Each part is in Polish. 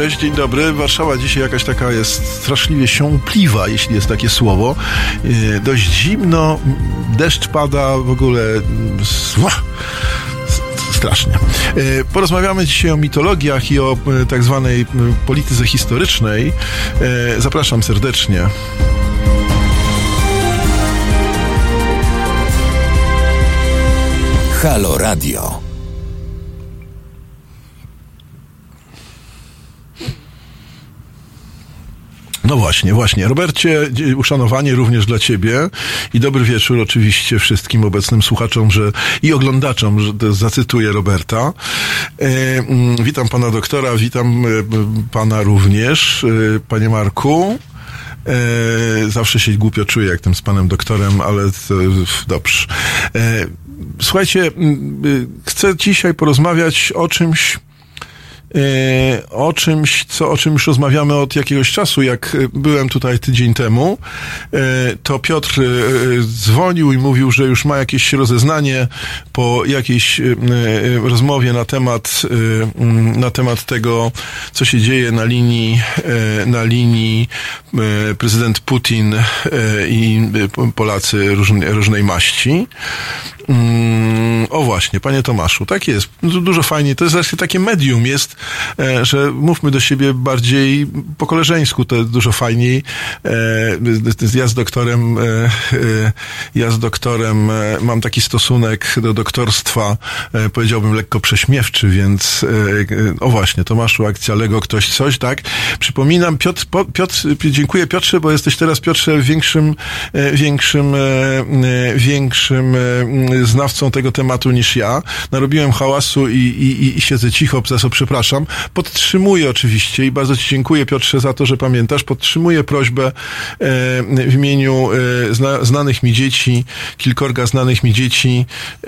Cześć, dzień dobry. Warszawa dzisiaj jakaś taka jest straszliwie siąpliwa, jeśli jest takie słowo. E, dość zimno, deszcz pada, w ogóle strasznie. E, porozmawiamy dzisiaj o mitologiach i o e, tak zwanej polityce historycznej. Zapraszam serdecznie. Halo Radio. Właśnie, właśnie. Robercie, uszanowanie również dla ciebie i dobry wieczór oczywiście wszystkim obecnym słuchaczom że, i oglądaczom, że zacytuję Roberta. E, mm, witam pana doktora, witam e, pana również, e, panie Marku. E, zawsze się głupio czuję, jak tym z panem doktorem, ale to, dobrze. E, słuchajcie, e, chcę dzisiaj porozmawiać o czymś, o czymś, co, o czym już rozmawiamy od jakiegoś czasu. Jak e, byłem tutaj tydzień temu, e, to Piotr dzwonił i mówił, że już ma jakieś rozeznanie po jakiejś rozmowie na temat, na temat tego, co się dzieje na linii, na linii prezydent Putin i Polacy różnej, różnej maści. Mm, o właśnie, panie Tomaszu, tak jest. Dużo fajnie. To jest właśnie takie medium jest, e, że mówmy do siebie bardziej po koleżeńsku, to dużo fajniej. E, ja z doktorem, e, ja z doktorem mam taki stosunek do doktorstwa, powiedziałbym lekko prześmiewczy, więc o właśnie, Tomaszu, akcja Lego, ktoś coś, tak? Przypominam, Piotr, Piotr dziękuję Piotrze, bo jesteś teraz Piotrze większym, większym, większym znawcą tego tematu niż ja. Narobiłem hałasu i, i, i siedzę cicho, za co przepraszam. Podtrzymuję oczywiście i bardzo Ci dziękuję Piotrze za to, że pamiętasz. Podtrzymuję prośbę e, w imieniu e, zna, znanych mi dzieci, kilkorga znanych mi dzieci e,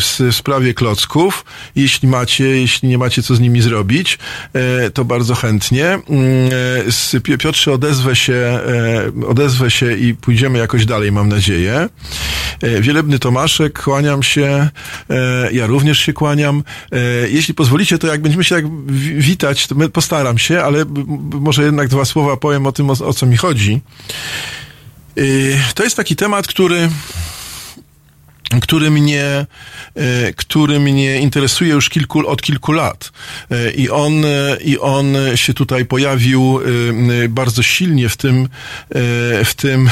w, sprawie klocków. Jeśli macie, jeśli nie macie co z nimi zrobić, to bardzo chętnie. Mm, Piotrze odezwę się, odezwę się i pójdziemy jakoś dalej, mam nadzieję. Wielebny Tomaszek kłaniam się, ja również się kłaniam. Jeśli pozwolicie, to jak będziemy się tak witać, postaram się, ale może jednak dwa słowa powiem o tym, o, o co mi chodzi. E, to jest taki temat, który który mnie, e, który mnie interesuje już kilku, od kilku lat. E, I on, e, I on się tutaj pojawił bardzo silnie w tym, w tym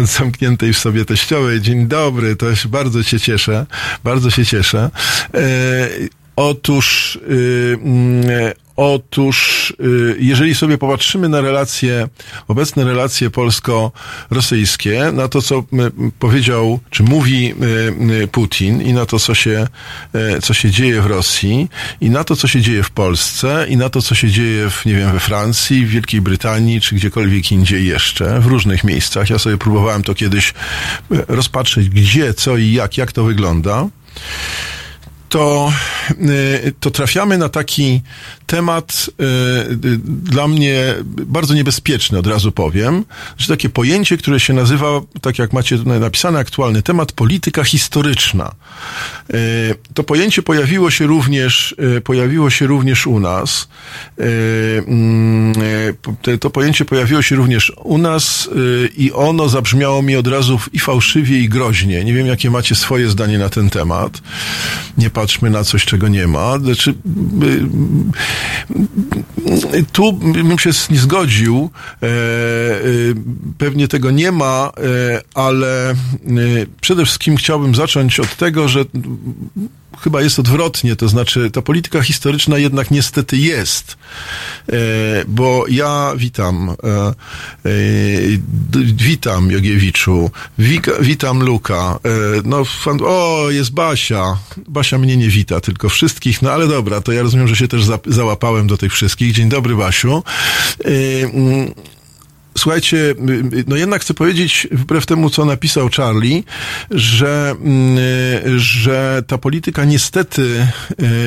zamkniętej w sobie teściowej. Dzień dobry, to się bardzo się cieszę, bardzo się cieszę. Otóż Otóż, y, jeżeli sobie popatrzymy na relacje, obecne relacje polsko-rosyjskie, na to, co powiedział, czy mówi Putin i na to, co się, co się dzieje w Rosji i na to, co się dzieje w Polsce i na to, co się dzieje w, nie wiem, we Francji, w Wielkiej Brytanii, czy gdziekolwiek indziej jeszcze, w różnych miejscach. Ja sobie próbowałem to kiedyś rozpatrzeć, gdzie, co i jak, jak to wygląda to, y, to trafiamy na taki temat y, dla mnie bardzo niebezpieczny, od razu powiem, że takie pojęcie, które się nazywa, tak jak macie tutaj napisane, aktualny temat, polityka historyczna. Y, to pojęcie pojawiło się również, pojawiło się również u nas. Mm, to pojęcie pojawiło się również u nas i ono zabrzmiało mi od razu i fałszywie, i groźnie. Nie wiem, jakie macie swoje zdanie na ten temat. Nie patrzmy na coś, czego nie ma. Znaczy, tu bym się nie zgodził. E, y, pewnie tego nie ma, e, ale przede wszystkim chciałbym zacząć od tego, że chyba jest odwrotnie, to znaczy ta polityka historyczna jednak niestety jest, e, bo ja witam, e, e, witam Jogiewiczu, witam Luka, no o, jest Basia, Basia mnie nie wita, tylko wszystkich, no ale dobra, to ja rozumiem, że się też załapałem do tych wszystkich. Dzień dobry Basiu. Słuchajcie, no jednak chcę powiedzieć, wbrew temu, co napisał Charlie, że, że ta polityka niestety,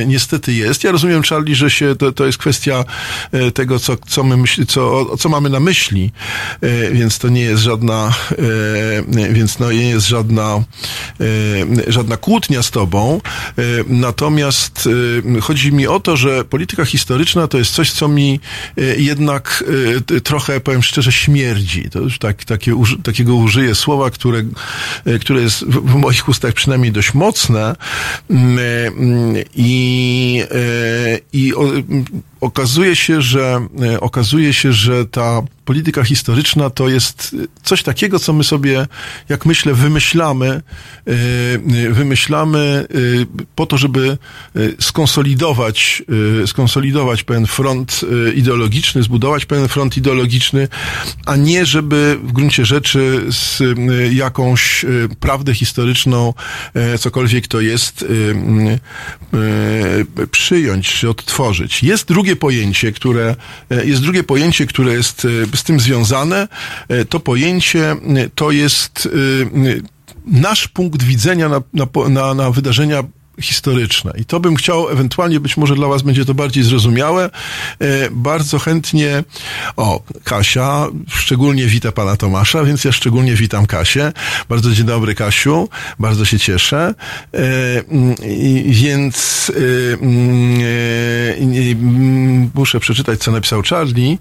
niestety jest. Ja rozumiem, Charlie, że się, to, to jest kwestia tego, co, co my myśli, co, co mamy na myśli, więc to nie jest żadna, więc no nie jest żadna, żadna kłótnia z tobą. Natomiast chodzi mi o to, że polityka historyczna to jest coś, co mi jednak trochę, powiem szczerze, śmierdzi. To już tak, takie, takiego użyję słowa, które, e, które jest w moich ustach przynajmniej dość mocne mm, e, i, e, i okazuje się, że okazuje się, że ta polityka historyczna to jest coś takiego, co my sobie, jak myślę, wymyślamy, wymyślamy po to, żeby skonsolidować, skonsolidować pewien front ideologiczny, zbudować pewien front ideologiczny, a nie żeby w gruncie rzeczy z jakąś prawdę historyczną, e, cokolwiek to jest, przyjąć czy odtworzyć. Jest drugie pojęcie, które e, jest drugie pojęcie, które jest z tym związane. E, to pojęcie to jest nasz punkt widzenia na, na, na wydarzenia historyczne. I to bym chciał, ewentualnie być może dla Was będzie to bardziej zrozumiałe. E, bardzo chętnie, o, Kasia, szczególnie wita Pana Tomasza, więc ja szczególnie witam Kasię. Bardzo dzień dobry, Kasiu. Bardzo się cieszę. E, więc e, muszę przeczytać, co napisał Charlie.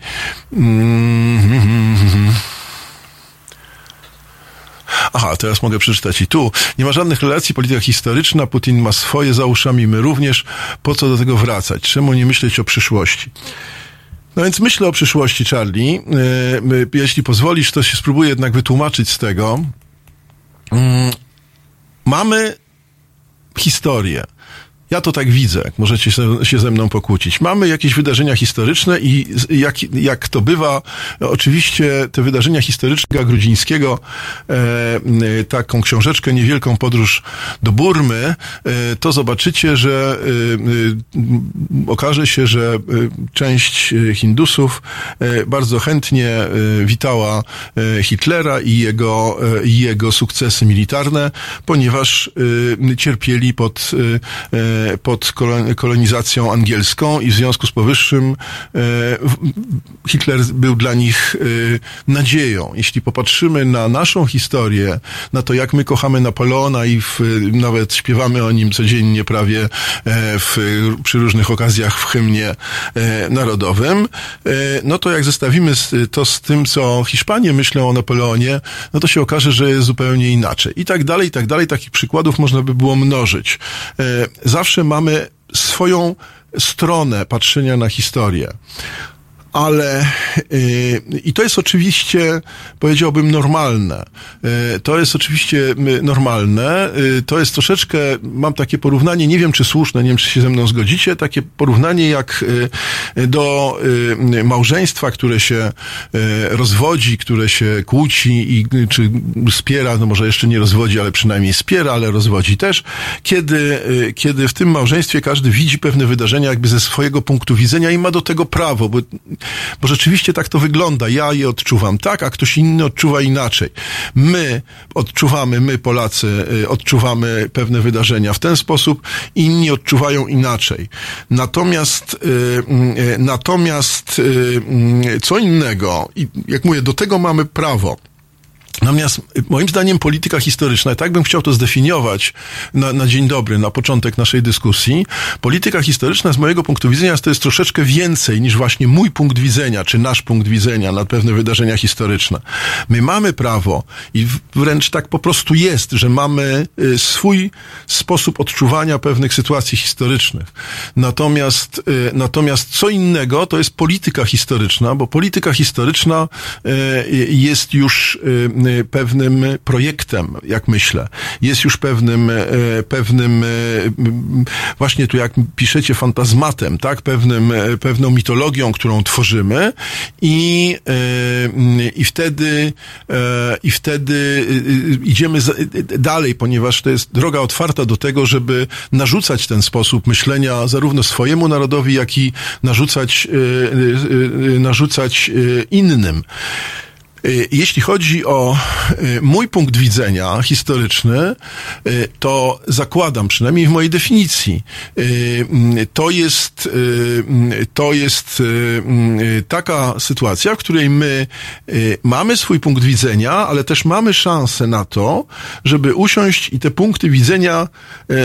Aha, teraz mogę przeczytać i tu. Nie ma żadnych relacji polityka historyczna, Putin ma swoje za uszami, my również. Po co do tego wracać? Czemu nie myśleć o przyszłości? No więc myślę o przyszłości, Charlie. Yy, jeśli pozwolisz, to się spróbuję jednak wytłumaczyć z tego. Yy, mamy historię. Ja to tak widzę, możecie się ze mną pokłócić. Mamy jakieś wydarzenia historyczne i jak, jak to bywa, oczywiście te wydarzenia historyczne Grudzińskiego, e, taką książeczkę, niewielką podróż do Burmy, e, to zobaczycie, że e, e okaże się, że e, część Hindusów e, bardzo chętnie witała Hitlera i jego, i jego sukcesy militarne, ponieważ cierpieli pod pod kolonizacją angielską i w związku z powyższym e, Hitler był dla nich e, nadzieją. Jeśli popatrzymy na naszą historię, na to jak my kochamy Napoleona i w, nawet śpiewamy o nim codziennie prawie e, w, przy różnych okazjach w hymnie narodowym, no to jak zestawimy to z tym, co Hiszpanie myślą o Napoleonie, no to się okaże, że jest zupełnie inaczej. I tak dalej, i tak dalej. Takich przykładów można by było mnożyć. Zawsze zawsze mamy swoją stronę patrzenia na historię ale yy, i to jest oczywiście, powiedziałbym, normalne. Yy, to jest oczywiście y, normalne. To jest troszeczkę, mam takie porównanie, nie wiem czy słuszne, nie wiem czy się ze mną zgodzicie, takie porównanie jak y, do y, małżeństwa, które się rozwodzi, które się kłóci i czy spiera, no może jeszcze nie rozwodzi, ale przynajmniej spiera, ale rozwodzi też, kiedy, kiedy w tym małżeństwie każdy widzi pewne wydarzenia jakby ze swojego punktu widzenia i ma do tego prawo, bo bo rzeczywiście tak to wygląda. Ja je odczuwam tak, a ktoś inny odczuwa inaczej. My odczuwamy, my Polacy y, odczuwamy pewne wydarzenia w ten sposób, inni odczuwają inaczej. Natomiast, y, y, natomiast co innego, i jak mówię, do tego mamy prawo. Natomiast moim zdaniem polityka historyczna, tak bym chciał to zdefiniować na, na dzień dobry, na początek naszej dyskusji, polityka historyczna z mojego punktu widzenia to jest troszeczkę więcej niż właśnie mój punkt widzenia, czy nasz punkt widzenia na pewne wydarzenia historyczne. My mamy prawo i wręcz tak po prostu jest, że mamy y, swój sposób odczuwania pewnych sytuacji historycznych. Natomiast, y, natomiast co innego to jest polityka historyczna, bo polityka historyczna y, jest już Y, pewnym projektem, jak myślę. Jest już pewnym, e, pewnym e, właśnie tu jak piszecie fantazmatem, tak? Pewnym, pewną mitologią, którą tworzymy i, i wtedy, i wtedy idziemy dalej, ponieważ to jest droga otwarta do tego, żeby narzucać ten sposób myślenia zarówno swojemu narodowi, jak i narzucać, narzucać innym. Y, jeśli chodzi o y, mój punkt widzenia historyczny, y, to zakładam, przynajmniej w mojej definicji, to jest, to jest taka sytuacja, w której my mamy swój punkt widzenia, ale też mamy szansę na to, żeby usiąść i te punkty widzenia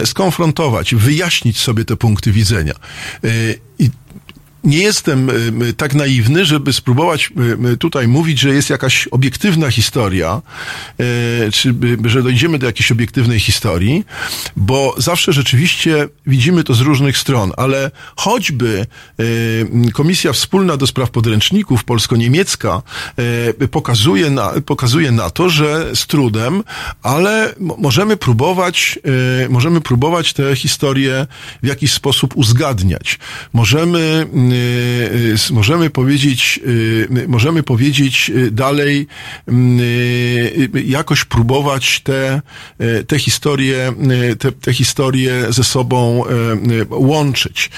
skonfrontować, wyjaśnić sobie te punkty widzenia. I nie jestem tak naiwny, żeby spróbować tutaj mówić, że jest jakaś obiektywna historia, czy że dojdziemy do jakiejś obiektywnej historii, bo zawsze rzeczywiście widzimy to z różnych stron, ale choćby Komisja Wspólna do Spraw Podręczników polsko-niemiecka pokazuje na, pokazuje na to, że z trudem, ale możemy próbować, możemy próbować tę historię w jakiś sposób uzgadniać. Możemy Y, y, możemy powiedzieć, y, możemy powiedzieć dalej, jakoś próbować te, te historie, te, te historie ze sobą łączyć.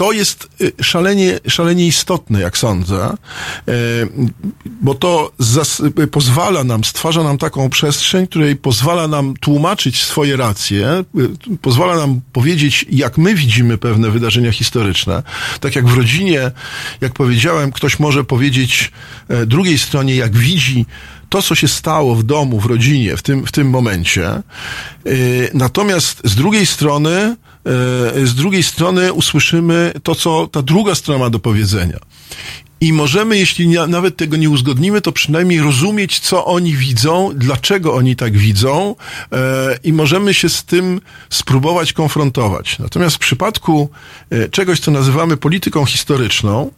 To jest y, szalenie, szalenie istotne, jak sądzę, e, bo to y, pozwala nam, stwarza nam taką przestrzeń, której pozwala nam tłumaczyć swoje racje, y, pozwala nam powiedzieć, jak my widzimy pewne wydarzenia historyczne. Tak jak w rodzinie, jak powiedziałem, ktoś może powiedzieć e, drugiej stronie, jak widzi to, co się stało w domu, w rodzinie w tym, w tym momencie. Natomiast z drugiej strony, E, z drugiej strony usłyszymy to, co ta druga strona ma do powiedzenia. I możemy, jeśli nawet tego nie uzgodnimy, to przynajmniej rozumieć, co oni widzą, dlaczego oni tak widzą, e, i możemy się z tym spróbować konfrontować. Natomiast w przypadku czegoś, co nazywamy polityką historyczną,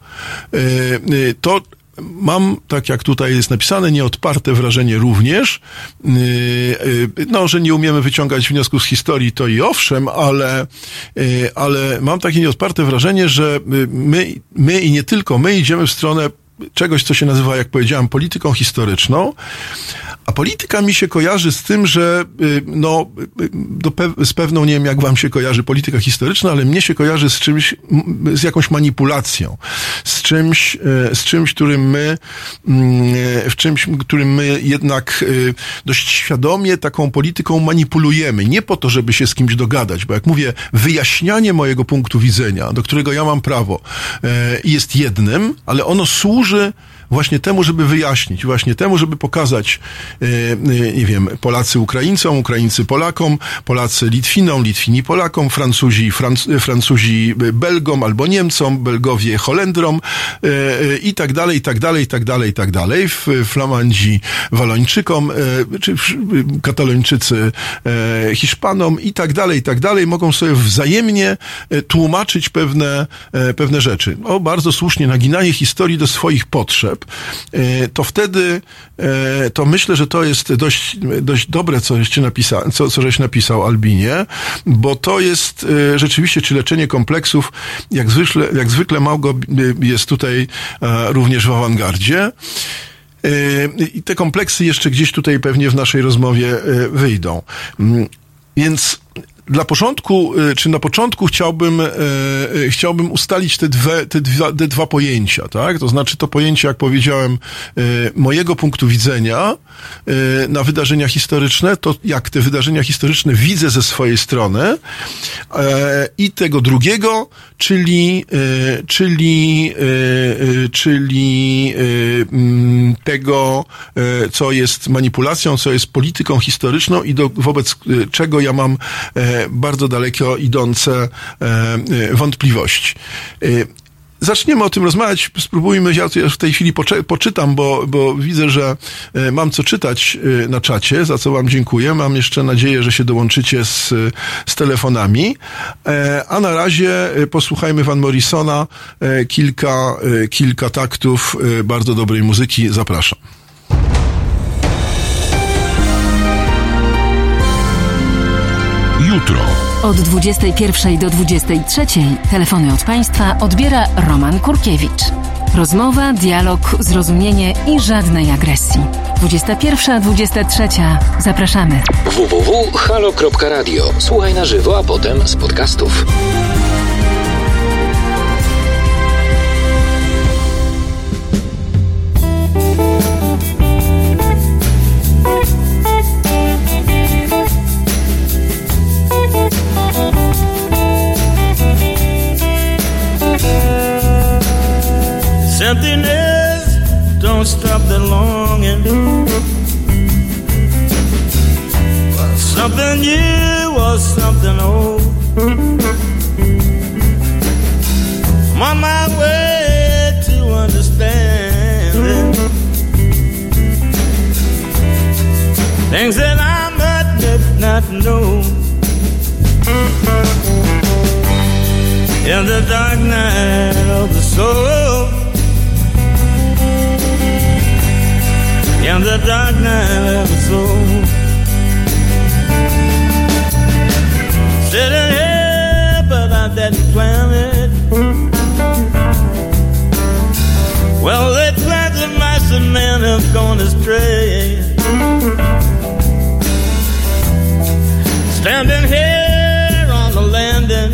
to Mam, tak jak tutaj jest napisane, nieodparte wrażenie również, yy, yy, no, że nie umiemy wyciągać wniosków z historii, to i owszem, ale, yy, ale mam takie nieodparte wrażenie, że my, my i nie tylko my idziemy w stronę czegoś, co się nazywa, jak powiedziałem, polityką historyczną, a polityka mi się kojarzy z tym, że y, no, y, pe z pewną, nie wiem jak wam się kojarzy polityka historyczna, ale mnie się kojarzy z czymś, z jakąś manipulacją, z czymś, y, z czymś, którym my, w czymś, którym my jednak dość świadomie taką polityką manipulujemy. Nie po to, żeby się z kimś dogadać, bo jak mówię, wyjaśnianie mojego punktu widzenia, do którego ja mam prawo, jest jednym, ale ono służy właśnie temu, żeby wyjaśnić, właśnie temu, żeby pokazać, e, e, nie wiem, Polacy Ukraińcom, Ukraińcy Polakom, Polacy Litwinom, Litwini Polakom, Francuzi, Franc Francuzi Belgom albo Niemcom, Belgowie Holendrom e, i tak dalej, i tak dalej, i tak dalej, i tak dalej. Flamandzi Walończykom, czy Katalończycy Hiszpanom i tak dalej, i tak dalej. Mogą sobie wzajemnie tłumaczyć pewne, pewne rzeczy. O, bardzo słusznie, naginanie historii do swoich potrzeb E, to wtedy, e, to myślę, że to jest dość, dość dobre, co żeście napisał, co, co żeś napisał Albinie, bo to jest e, rzeczywiście, czy leczenie kompleksów, jak zwykle, jak zwykle Małgo jest tutaj również w awangardzie. I te kompleksy jeszcze gdzieś tutaj pewnie w naszej rozmowie wyjdą. Mm, więc dla początku, y, czy na początku chciałbym, e, e, chciałbym ustalić te, dwie, te, dwa, te dwa pojęcia, tak? To znaczy to pojęcie, jak powiedziałem, e, mojego punktu widzenia na wydarzenia historyczne, to jak te wydarzenia historyczne widzę ze swojej strony i tego drugiego, czyli, czyli, czyli mm, tego, co jest manipulacją, co jest polityką historyczną i do, wobec czego ja mam bardzo daleko idące e, e, wątpliwości. E, zaczniemy o tym rozmawiać, spróbujmy, ja w tej chwili poczytam, bo, bo widzę, że mam co czytać na czacie, za co wam dziękuję. Mam jeszcze nadzieję, że się dołączycie z, z telefonami. A na razie posłuchajmy Van Morrisona, kilka, kilka taktów bardzo dobrej muzyki. Zapraszam. Jutro. Od 21 do 23 telefony od Państwa odbiera Roman Kurkiewicz. Rozmowa, dialog, zrozumienie i żadnej agresji. 21-23. Zapraszamy. www.halo.radio. Słuchaj na żywo, a potem z podcastów. emptiness don't stop the longing. For something new or something old. I'm on my way to understanding things that I might have not know In the dark night of the soul. In the dark night of the soul. Sitting here, but I didn't plan it. Well, they planted mice and men have gone astray. Standing here on the landing,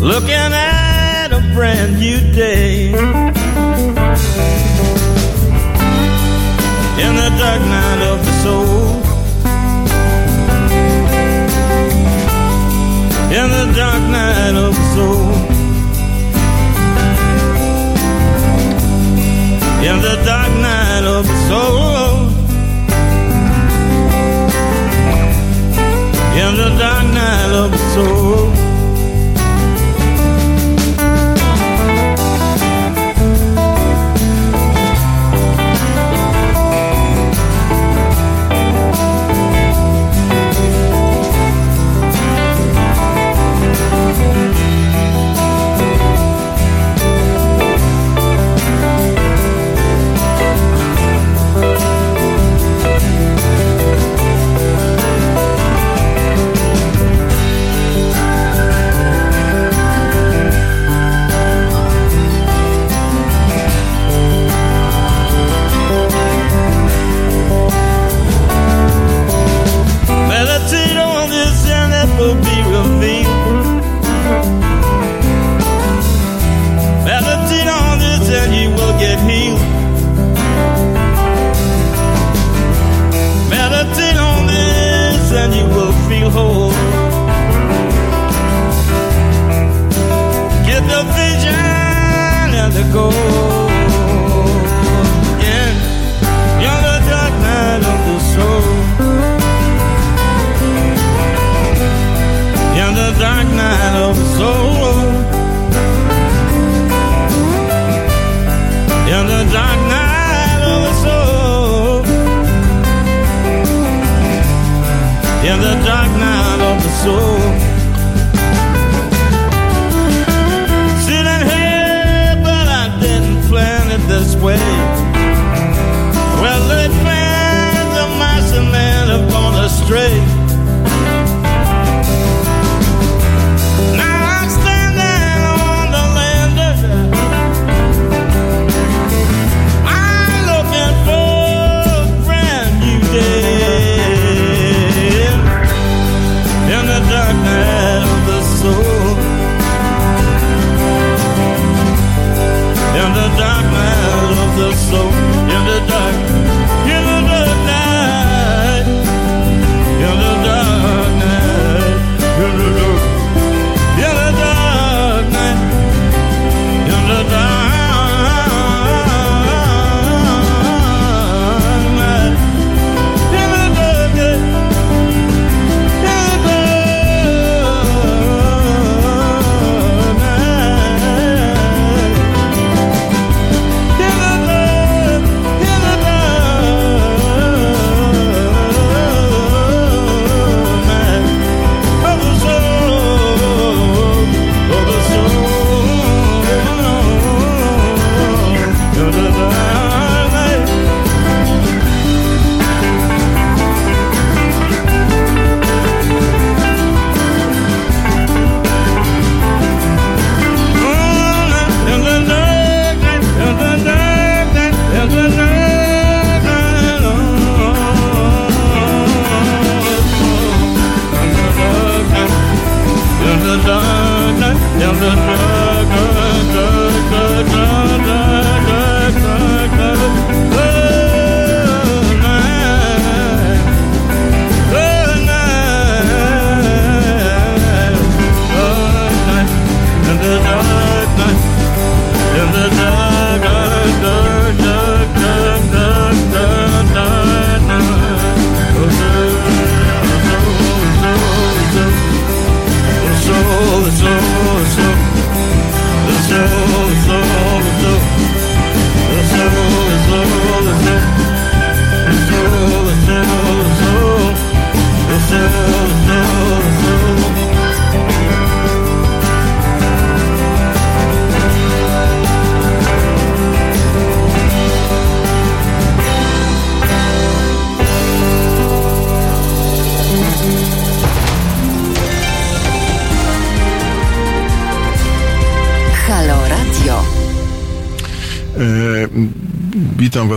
looking at a brand new day. In the dark night of the soul. in the dark night of the soul. In the dark night of the soul.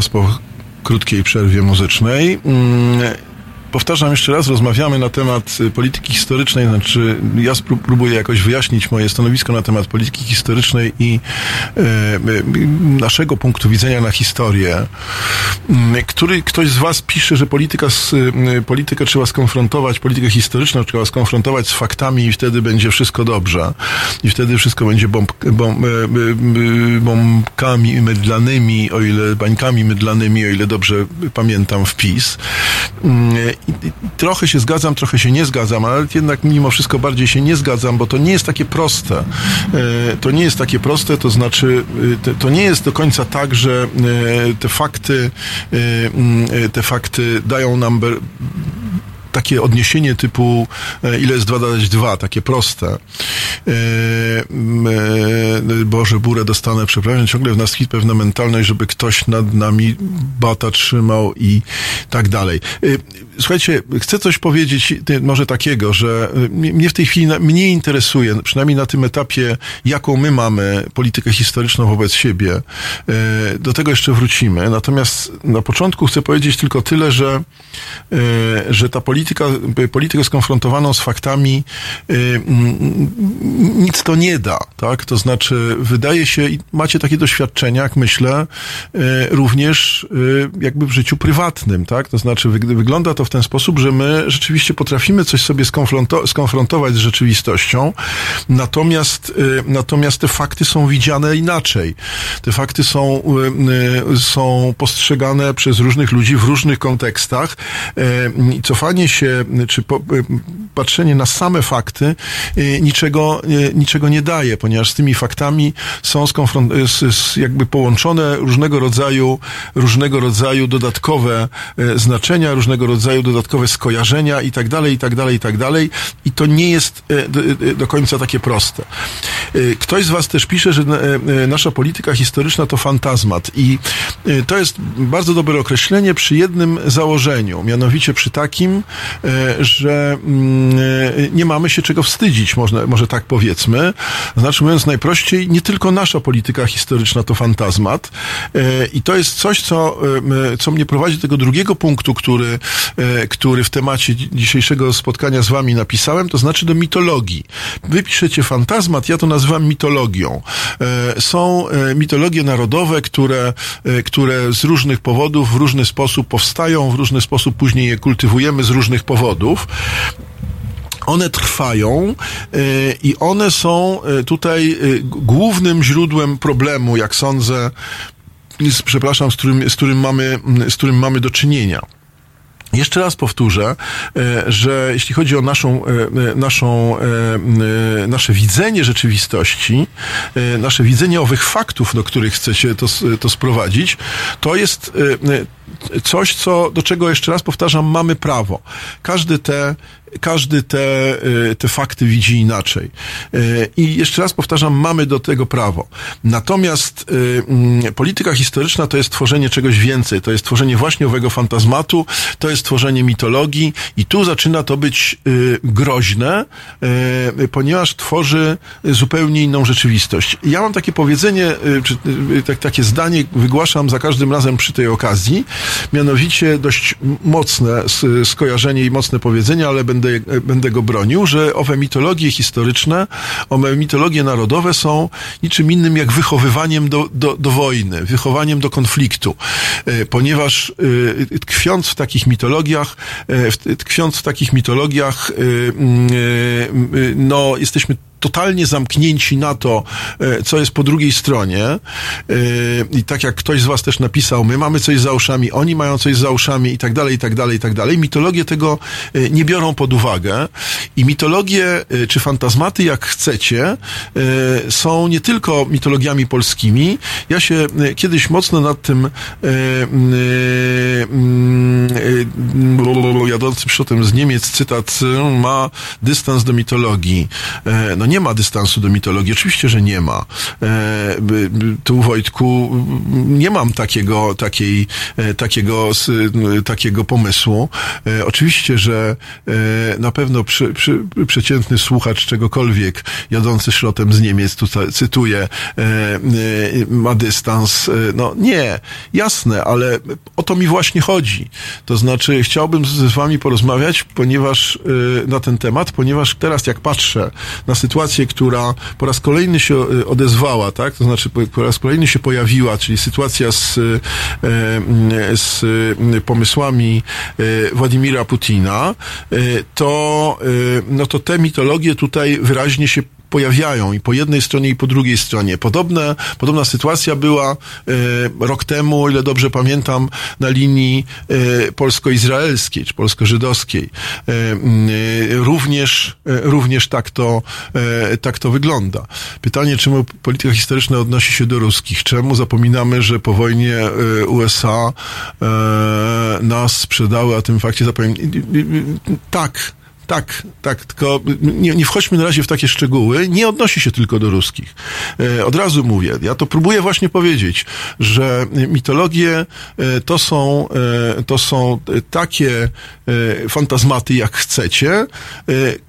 Po krótkiej przerwie muzycznej. Powtarzam jeszcze raz, rozmawiamy na temat y, polityki historycznej, znaczy ja próbuję jakoś wyjaśnić moje stanowisko na temat polityki historycznej i e, naszego punktu widzenia na historię, który ktoś z was pisze, że polityka z, politykę trzeba skonfrontować, politykę historyczną trzeba skonfrontować z faktami i wtedy będzie wszystko dobrze. I wtedy wszystko będzie bomb, bomb, bombkami mydlanymi, o ile bańkami mydlanymi, o ile dobrze pamiętam wpis. Mm, i, trochę się zgadzam, trochę się nie zgadzam, ale jednak mimo wszystko bardziej się nie zgadzam, bo to nie jest takie proste. E, to nie jest takie proste, to znaczy, e, to nie jest do końca tak, że e, te fakty, te fakty dają nam takie odniesienie typu ile jest 2 dodać 2, takie proste. Boże, burę dostanę, przepraszam, ciągle w nas tkwi pewna mentalność, żeby ktoś nad nami bata trzymał i tak dalej. Słuchajcie, chcę coś powiedzieć może takiego, że mnie w tej chwili mnie interesuje, przynajmniej na tym etapie, jaką my mamy politykę historyczną wobec siebie. Do tego jeszcze wrócimy. Natomiast na początku chcę powiedzieć tylko tyle, że, że ta polityka politykę skonfrontowaną z faktami y, nic to nie da, tak? To znaczy, wydaje się, macie takie doświadczenia, jak myślę, y, również y, jakby w życiu prywatnym, tak? To znaczy, wygląda to w ten sposób, że my rzeczywiście potrafimy coś sobie skonfrontować z rzeczywistością, natomiast, natomiast te fakty są widziane inaczej. Te fakty są, są postrzegane przez różnych ludzi w różnych kontekstach i cofanie się czy patrzenie na same fakty y, niczego, y, niczego nie daje, ponieważ z tymi faktami są jakby połączone różnego rodzaju, różnego rodzaju dodatkowe y, znaczenia, różnego rodzaju dodatkowe skojarzenia i tak dalej, i tak dalej, i tak dalej. I to nie jest do końca takie proste. Ktoś z Was też pisze, że nasza polityka historyczna to fantazmat i to jest bardzo dobre określenie przy jednym założeniu, mianowicie przy takim, E, że mm, e, nie mamy się czego wstydzić, może, może tak powiedzmy. Znaczy mówiąc najprościej, nie tylko nasza polityka historyczna to fantazmat e, i to jest coś, co, co mnie prowadzi do tego drugiego punktu, który, który w temacie dzisiejszego spotkania z wami napisałem, to znaczy do mitologii. Wy piszecie fantazmat, ja to nazywam mitologią. Są mitologie narodowe, które, które z różnych powodów w różny sposób powstają, w różny sposób później je kultywujemy z różnych powodów one trwają i one są tutaj głównym źródłem problemu, jak sądzę, przepraszam, z którym, z którym, mamy, z którym mamy do czynienia. Jeszcze raz powtórzę, że jeśli chodzi o naszą, naszą, nasze widzenie rzeczywistości, nasze widzenie owych faktów, do których chcecie to, to sprowadzić, to jest coś, co, do czego jeszcze raz powtarzam, mamy prawo. Każdy te każdy te, y, te fakty widzi inaczej. Y, I jeszcze raz powtarzam, mamy do tego prawo. Natomiast y, mm, polityka historyczna to jest tworzenie czegoś więcej. To jest tworzenie właśnie owego fantazmatu, to jest tworzenie mitologii i tu zaczyna to być groźne, ponieważ tworzy zupełnie inną rzeczywistość. Ja mam takie powiedzenie, czy tak, takie zdanie wygłaszam za każdym razem przy tej okazji, mianowicie dość mocne skojarzenie i mocne powiedzenie, ale będę będę, go bronił, że owe mitologie historyczne, owe mitologie narodowe są niczym innym jak wychowywaniem do, do, do wojny, wychowaniem do konfliktu, e, ponieważ e, tkwiąc w takich mitologiach, e, tkwiąc w takich mitologiach, no, jesteśmy totalnie zamknięci na to, e, co jest po drugiej stronie. E, I tak jak ktoś z was też napisał, my mamy coś za uszami, oni mają coś za uszami i tak dalej, i tak dalej, i tak dalej. Mitologie tego e, nie biorą pod uwagę. I mitologie, czy fantazmaty, jak chcecie, są nie tylko mitologiami polskimi. Ja się kiedyś mocno nad tym ja jadący przodem z Niemiec cytat ma dystans do mitologii. No nie ma dystansu do mitologii, oczywiście, że nie ma. E, tu Wojtku nie mam takiego, takiej, e, takiego, takiego pomysłu. E, oczywiście, że na pewno przy, przy, przeciętny słuchacz czegokolwiek jadący szrotem z Niemiec, tutaj cytuję, ma dystans. No nie, jasne, ale o to mi właśnie chodzi. To znaczy, chciałbym z wami porozmawiać, ponieważ na ten temat, ponieważ teraz jak patrzę na sytuację, która po raz kolejny się e, odezwała, tak? To znaczy po, po raz kolejny się pojawiła, czyli sytuacja z, e, z pomysłami e, Władimira Putina, to, no to te mitologie tutaj wyraźnie się pojawiają i po jednej stronie i po drugiej stronie. Podobne, podobna sytuacja była e, rok temu, o ile dobrze pamiętam, na linii e, polsko-izraelskiej czy polsko-żydowskiej. E, e, również, e, również tak to, e, tak to wygląda. Pytanie, czemu polityka historyczna odnosi się do ruskich? Czemu zapominamy, że po wojnie USA nas sprzedały, a tym fakcie zapominamy? Tak, tak, tak, tylko nie, nie wchodźmy na razie w takie szczegóły. Nie odnosi się tylko do ruskich. E, od razu mówię, ja to próbuję właśnie powiedzieć, że mitologie e, to są, e, to są takie fantazmaty, jak chcecie,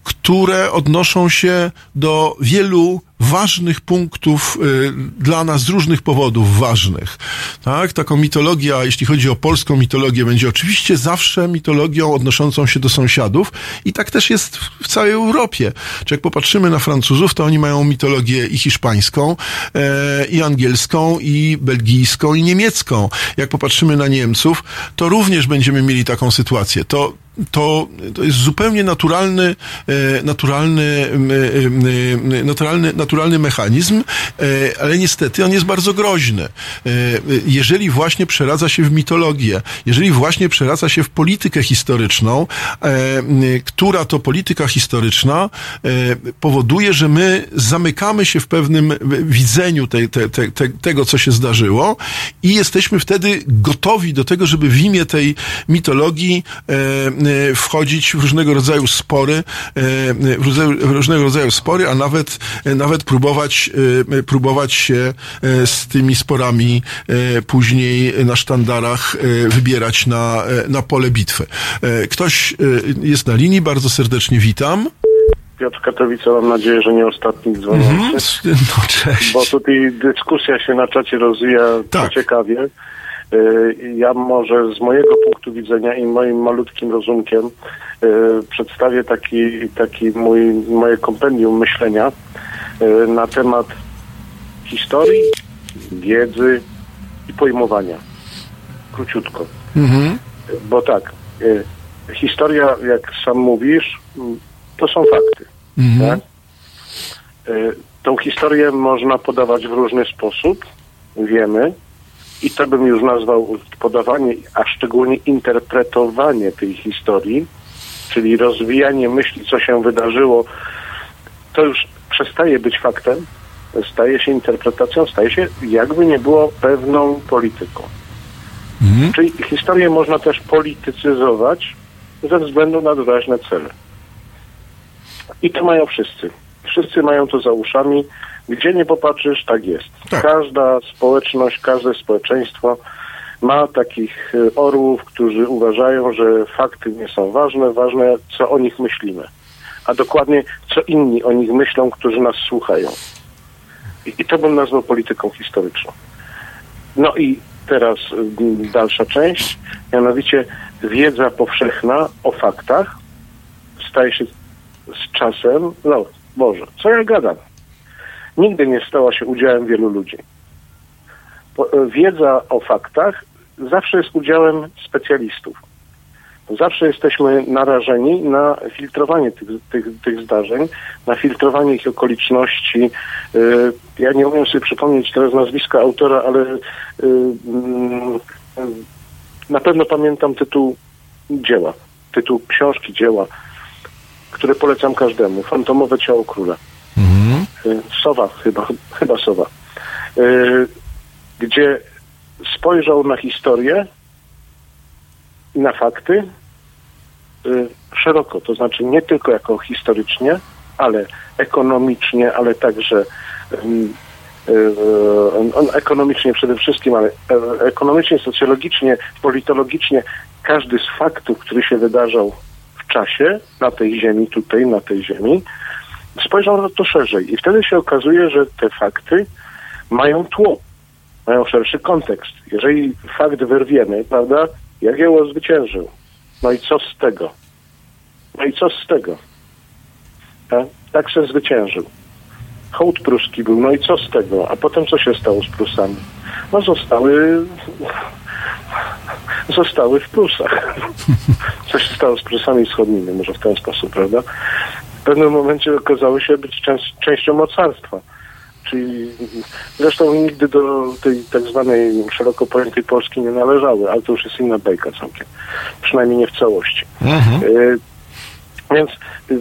które odnoszą się do wielu ważnych punktów y, dla nas z różnych powodów ważnych. Tak? Taką mitologia, jeśli chodzi o polską mitologię, będzie oczywiście zawsze mitologią odnoszącą się do sąsiadów i tak też jest w- całej Europie. Czy jak popatrzymy na Francuzów, to oni mają mitologię i hiszpańską, e, i angielską, i belgijską, i niemiecką. Jak popatrzymy na Niemców, to również będziemy mieli taką sytuację. To to, to jest zupełnie naturalny, e, naturalny, m, m, naturalny, naturalny mechanizm, e, ale niestety on jest bardzo groźny. E, Jeżeli właśnie przeradza się w mitologię, jeżeli właśnie przeradza się w politykę historyczną, e, która to polityka historyczna e, powoduje, że my zamykamy się w pewnym widzeniu te, te, te, tego, co się zdarzyło i jesteśmy wtedy gotowi do tego, żeby w imię tej mitologii e, e, wchodzić w różnego rodzaju spory, e, w różne- w różnego rodzaju spory, a nawet, e, nawet próbować, e, próbować się e, z tymi sporami e, później na sztandarach e, wybierać na, e, na pole bitwy. E, Ktoś e, jest na linii, bardzo serdecznie witam. Piotr Katowice, mam nadzieję, że nie ostatni dzwoniący, Mhm. No, cześć. bo tutaj dyskusja się na czacie rozwija Tak. ciekawie. Y, Ja może z mojego punktu widzenia i moim malutkim rozumkiem y, przedstawię taki, taki mój, moje kompendium myślenia y, na temat historii, wiedzy i pojmowania. Króciutko. Mhm. Bo tak, historia, jak sam mówisz, mm, to są fakty. Mhm. Tak? Tą historię można podawać w różny sposób, wiemy, i to bym już nazwał podawanie, a szczególnie interpretowanie tej historii, czyli rozwijanie myśli, co się wydarzyło, to już przestaje być faktem, staje się interpretacją, staje się jakby nie było pewną polityką. Mhm. Czyli historię można też politycyzować ze względu na doraźne cele. I to mają wszyscy. Wszyscy mają to za uszami. Gdzie nie popatrzysz, tak jest. Tak. Każda społeczność, każde społeczeństwo ma takich y, orłów, którzy uważają, że fakty nie są ważne, ważne co o nich myślimy. A dokładnie co inni o nich myślą, którzy nas słuchają. I, i to bym nazwał polityką historyczną. No i teraz y, dalsza część, mianowicie wiedza powszechna o faktach staje się z czasem, no Boże, co ja gadam? Nigdy nie stała się udziałem wielu ludzi. Y, wiedza o faktach zawsze jest udziałem specjalistów. Zawsze jesteśmy narażeni na filtrowanie tych, tych, tych zdarzeń, na filtrowanie ich okoliczności. Y, Ja nie umiem sobie przypomnieć teraz nazwiska autora, ale y, mm, na pewno pamiętam tytuł dzieła, tytuł książki, dzieła, które polecam każdemu. Fantomowe ciało króla. Mhm. Y, Sowa chyba, chyba Sowa. Y, Gdzie spojrzał na historię i na fakty y, szeroko, to znaczy nie tylko jako historycznie, ale ekonomicznie, ale także ekonomicznie przede wszystkim, ale e, ekonomicznie, socjologicznie, politologicznie każdy z faktów, który się wydarzał w czasie na tej ziemi, tutaj na tej ziemi, spojrzał na to szerzej i wtedy się okazuje, że te fakty mają tło, mają szerszy kontekst. Jeżeli fakt wyrwiemy, prawda, Jagiełło zwyciężył. No i co z tego? No i co z tego? Tak, tak się zwyciężył. Hołd pruski był, no i co z tego? A potem co się stało z Prusami? No zostały zostały w Prusach. Co się stało z Prusami wschodnimi, może w ten sposób, prawda? W pewnym momencie okazały się być częścią mocarstwa. Czyli zresztą nigdy do tej tak zwanej szeroko pojętej Polski nie należały, ale to już jest inna bajka całkiem. Przynajmniej nie w całości. Mhm. Y, więc y,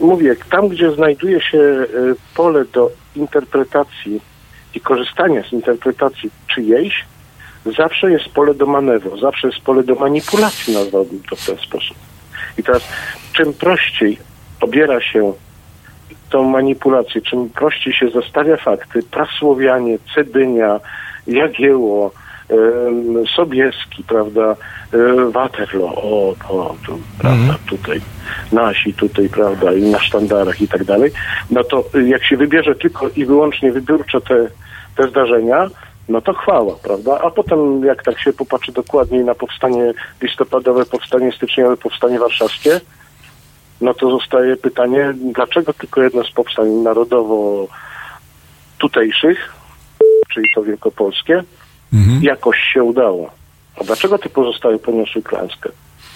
mówię, tam gdzie znajduje się y, pole do interpretacji i korzystania z interpretacji czyjejś, zawsze jest pole do manewru, zawsze jest pole do manipulacji, nazwałbym to w ten sposób. I teraz czym prościej obiera się tą manipulację, czym prościej się zostawia fakty, Prasłowianie, Cedynia, Jagiełło, em, Sobieski, prawda, e, Waterloo, o, o prawda, tutaj, nasi tutaj, prawda, i na sztandarach i tak dalej, no to jak się wybierze tylko i wyłącznie wybiórczo te, te zdarzenia, no to chwała, prawda? A potem jak tak się popatrzy dokładniej na powstanie listopadowe, powstanie styczniowe, powstanie warszawskie, no to zostaje pytanie, dlaczego tylko jedno z powstań narodowo tutejszych, czyli to wielkopolskie, jakoś się udało. A dlaczego te pozostałe poniosły klęskę?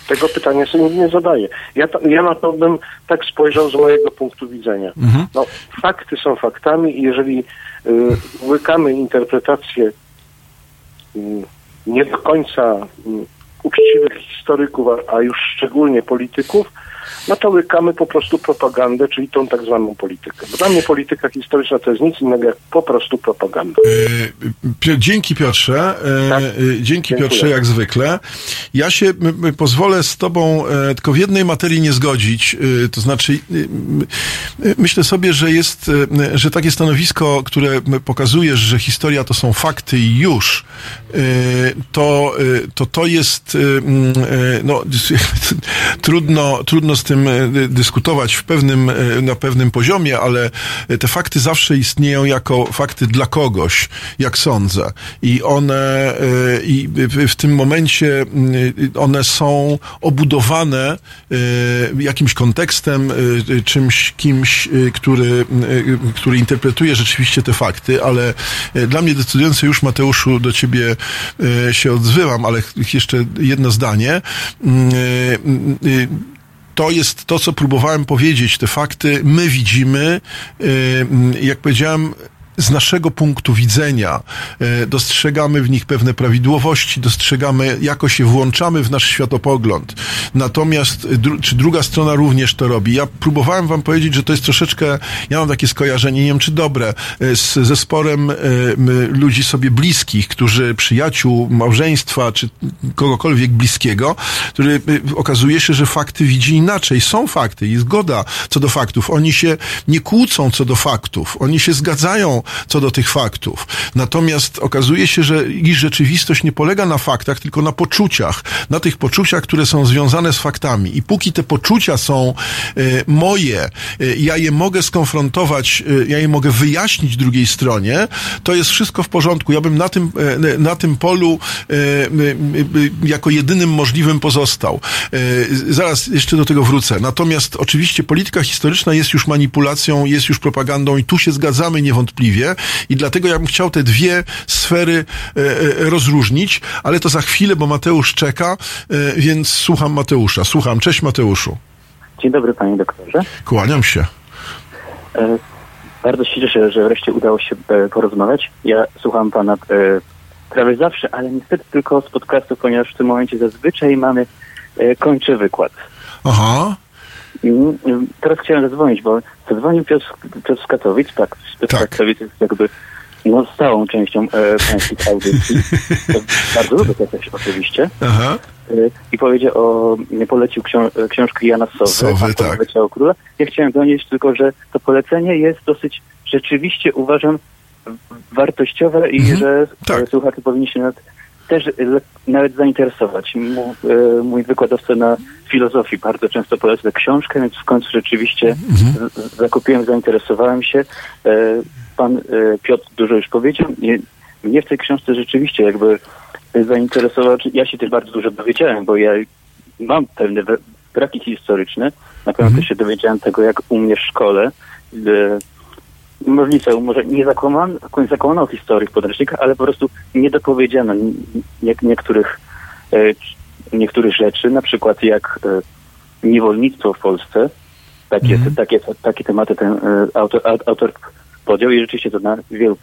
Tego pytania sobie nie zadaje. Ja, to, ja na to bym tak spojrzał z mojego punktu widzenia. No, fakty są faktami i jeżeli y, łykamy interpretację y, nie do końca y, uczciwych historyków, a, a już szczególnie polityków, no to łykamy po prostu propagandę, czyli tą tak zwaną politykę. Bo dla mnie polityka historyczna to jest nic innego jak po prostu propaganda. Pio- Dzięki Piotrze, e, Tak. e, dzięki Dziękuję. Piotrze jak zwykle. Ja się pozwolę z tobą tylko w jednej materii nie zgodzić, to znaczy myślę sobie, że jest, że takie stanowisko, które pokazujesz, że historia to są fakty i już, to to, to jest no, trudno, trudno z tym e, dy- dyskutować w pewnym, e, na pewnym poziomie, ale te fakty zawsze istnieją jako fakty dla kogoś, jak sądzę. I one, e, i w tym momencie mm, one są obudowane e, jakimś kontekstem, e, czymś, kimś, e, który, e, który interpretuje rzeczywiście te fakty, ale e, dla mnie decydujące już, Mateuszu, do ciebie e, się odzywam, ale jeszcze jedno zdanie. E, e, to jest to, co próbowałem powiedzieć. Te fakty my widzimy, y, jak powiedziałem, z naszego punktu widzenia e, dostrzegamy w nich pewne prawidłowości, dostrzegamy, jako się włączamy w nasz światopogląd. Natomiast, e, czy druga strona również to robi? Ja próbowałem wam powiedzieć, że to jest troszeczkę, ja mam takie skojarzenie, nie wiem czy dobre, e, z zesporem ludzi sobie bliskich, którzy, przyjaciół, małżeństwa, czy kogokolwiek bliskiego, który okazuje się, że fakty widzi inaczej. Są fakty i zgoda co do faktów. Oni się nie kłócą co do faktów. Oni się zgadzają co do tych faktów. Natomiast okazuje się, że ich rzeczywistość nie polega na faktach, tylko na poczuciach. Na tych poczuciach, które są związane z faktami. I póki te poczucia są e, moje, e, ja je mogę skonfrontować, e, ja je mogę wyjaśnić drugiej stronie, to jest wszystko w porządku. Ja bym na tym, na tym polu jako jedynym możliwym pozostał. Zaraz jeszcze do tego wrócę. Natomiast oczywiście polityka historyczna jest już manipulacją, jest już propagandą i tu się zgadzamy niewątpliwie i dlatego ja bym chciał te dwie sfery e, e, rozróżnić, ale to za chwilę, bo Mateusz czeka, e, więc słucham Mateusza. Słucham. Cześć Mateuszu. Dzień dobry, panie doktorze. Kłaniam się. Bardzo się cieszę, że wreszcie udało się porozmawiać. Ja słucham pana prawie zawsze, ale niestety tylko z podcastów, ponieważ w tym momencie zazwyczaj mamy kończy wykład. Aha. Mm, Teraz chciałem zadzwonić, bo zadzwonił Piotr, Piotr tak, Piotr Tak. jest jakby no, stałą częścią e, pańskich audycji. Bardzo lubię tę też oczywiście. Aha. E, I powiedział o, nie polecił ksią- e, książki Jana Sowy, Sowy, tak. Poleciał Króla. Ja chciałem donieść tylko, że to polecenie jest dosyć rzeczywiście uważam wartościowe i Mhm. że Tak. e, słuchacze powinni się nad, też nawet zainteresować. E, mój wykładowca na filozofii bardzo często poleca książkę, więc w końcu rzeczywiście Mhm. zakupiłem, zainteresowałem się. E, Pan e, Piotr dużo już powiedział. Nie, mnie w tej książce rzeczywiście jakby zainteresował, ja się też bardzo dużo dowiedziałem, bo ja mam pewne bra- braki historyczne. Na pewno też się dowiedziałem tego, jak u mnie w szkole w liceum może nie zakłamano, zakłamano historii w podręcznikach, ale po prostu nie dopowiedziano nie, niektórych, e, niektórych rzeczy, na przykład jak e, niewolnictwo w Polsce. Takie, takie, takie tematy ten e, autor, au- autor podjął i rzeczywiście to na wielu,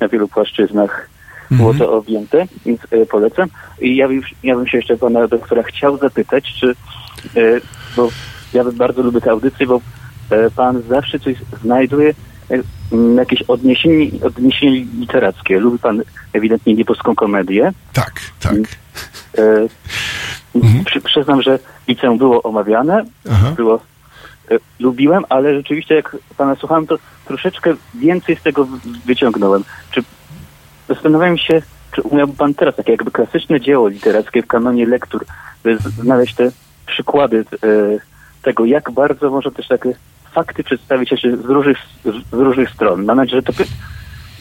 na wielu płaszczyznach było to objęte, więc polecam. I ja bym, ja bym się jeszcze pana doktora chciał zapytać, czy, bo ja bardzo lubię te audycje, bo pan zawsze coś znajduje, jakieś odniesienie, odniesienie literackie. Lubi pan ewidentnie nieboską komedię. Tak, tak. E, przy, przyznam, że liceum było omawiane, Aha. było, e, lubiłem, ale rzeczywiście jak pana słuchałem, to troszeczkę więcej z tego wyciągnąłem. Czy zastanawiałem się, czy umiałby pan teraz takie jakby klasyczne dzieło literackie w kanonie lektur, by znaleźć te przykłady e, tego, jak bardzo może też takie fakty przedstawić z różnych, z różnych stron. Mam nadzieję, że to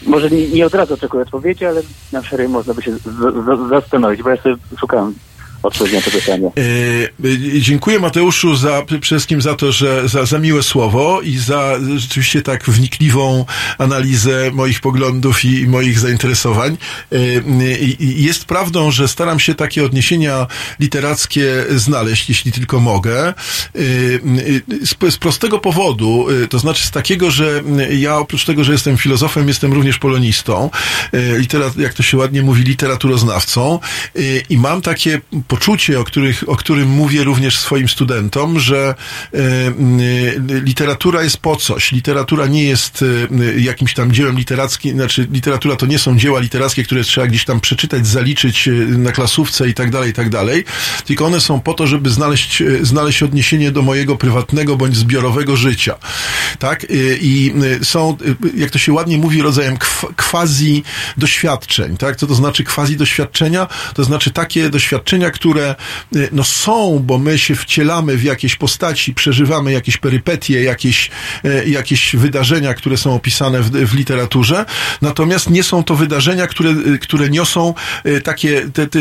może nie, nie od razu oczekuję odpowiedzi, ale na szereg można by się z, z, zastanowić, bo ja sobie szukałem odpowiedzi na to pytanie. E, e, Dziękuję Mateuszu za, przede wszystkim za to, że za, za miłe słowo i za rzeczywiście tak wnikliwą analizę moich poglądów i, i moich zainteresowań. E, Jest prawdą, że staram się takie odniesienia literackie znaleźć, jeśli tylko mogę. Z, z prostego powodu, to znaczy z takiego, że ja oprócz tego, że jestem filozofem, jestem również polonistą, literat, jak to się ładnie mówi, literaturoznawcą i mam takie poczucie, o, których, o którym mówię również swoim studentom, że e, literatura jest po coś. Literatura nie jest e, jakimś tam dziełem literackim, znaczy literatura to nie są dzieła literackie, które trzeba gdzieś tam przeczytać, zaliczyć e, na klasówce i tak dalej, i tak dalej, tylko one są po to, żeby znaleźć, znaleźć odniesienie do mojego prywatnego bądź zbiorowego życia. Tak? I są, jak to się ładnie mówi, rodzajem quasi doświadczeń. Tak? Co to znaczy quasi doświadczenia? To znaczy takie doświadczenia, które y, no, są, bo my się wcielamy w jakieś postaci, przeżywamy jakieś perypetie, jakieś, y, jakieś wydarzenia, które są opisane w, w literaturze, natomiast nie są to wydarzenia, które, y, które niosą takie te, te,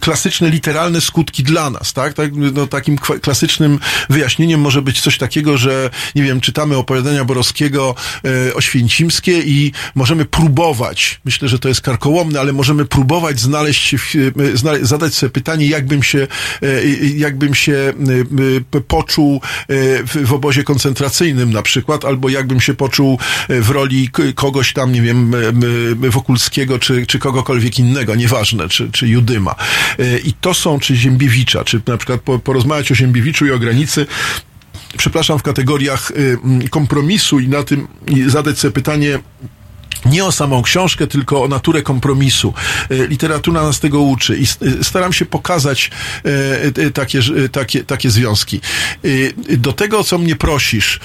klasyczne, literalne skutki dla nas. Tak? tak no, takim klasycznym wyjaśnieniem może być coś takiego, że nie wiem, czytamy opowiadania Borowskiego y, oświęcimskie i możemy próbować, myślę, że to jest karkołomne, ale możemy próbować znaleźć, w- znale- zadać sobie pytanie, jakbym się, y, jakbym się y, y, poczuł w, obozie koncentracyjnym na przykład, albo jakbym się poczuł w roli kogoś tam, nie wiem, Wokulskiego, czy, czy kogokolwiek innego, nieważne, czy, czy Judyma. I to są, czy Ziembiewicza, czy na przykład po, porozmawiać o Ziembiewiczu i o granicy, przepraszam, w kategoriach y, kompromisu i na tym zadać sobie pytanie, nie o samą książkę, tylko o naturę kompromisu. E, Literatura nas tego uczy i e, staram się pokazać e, takie, takie, takie związki. Do tego, o co mnie prosisz,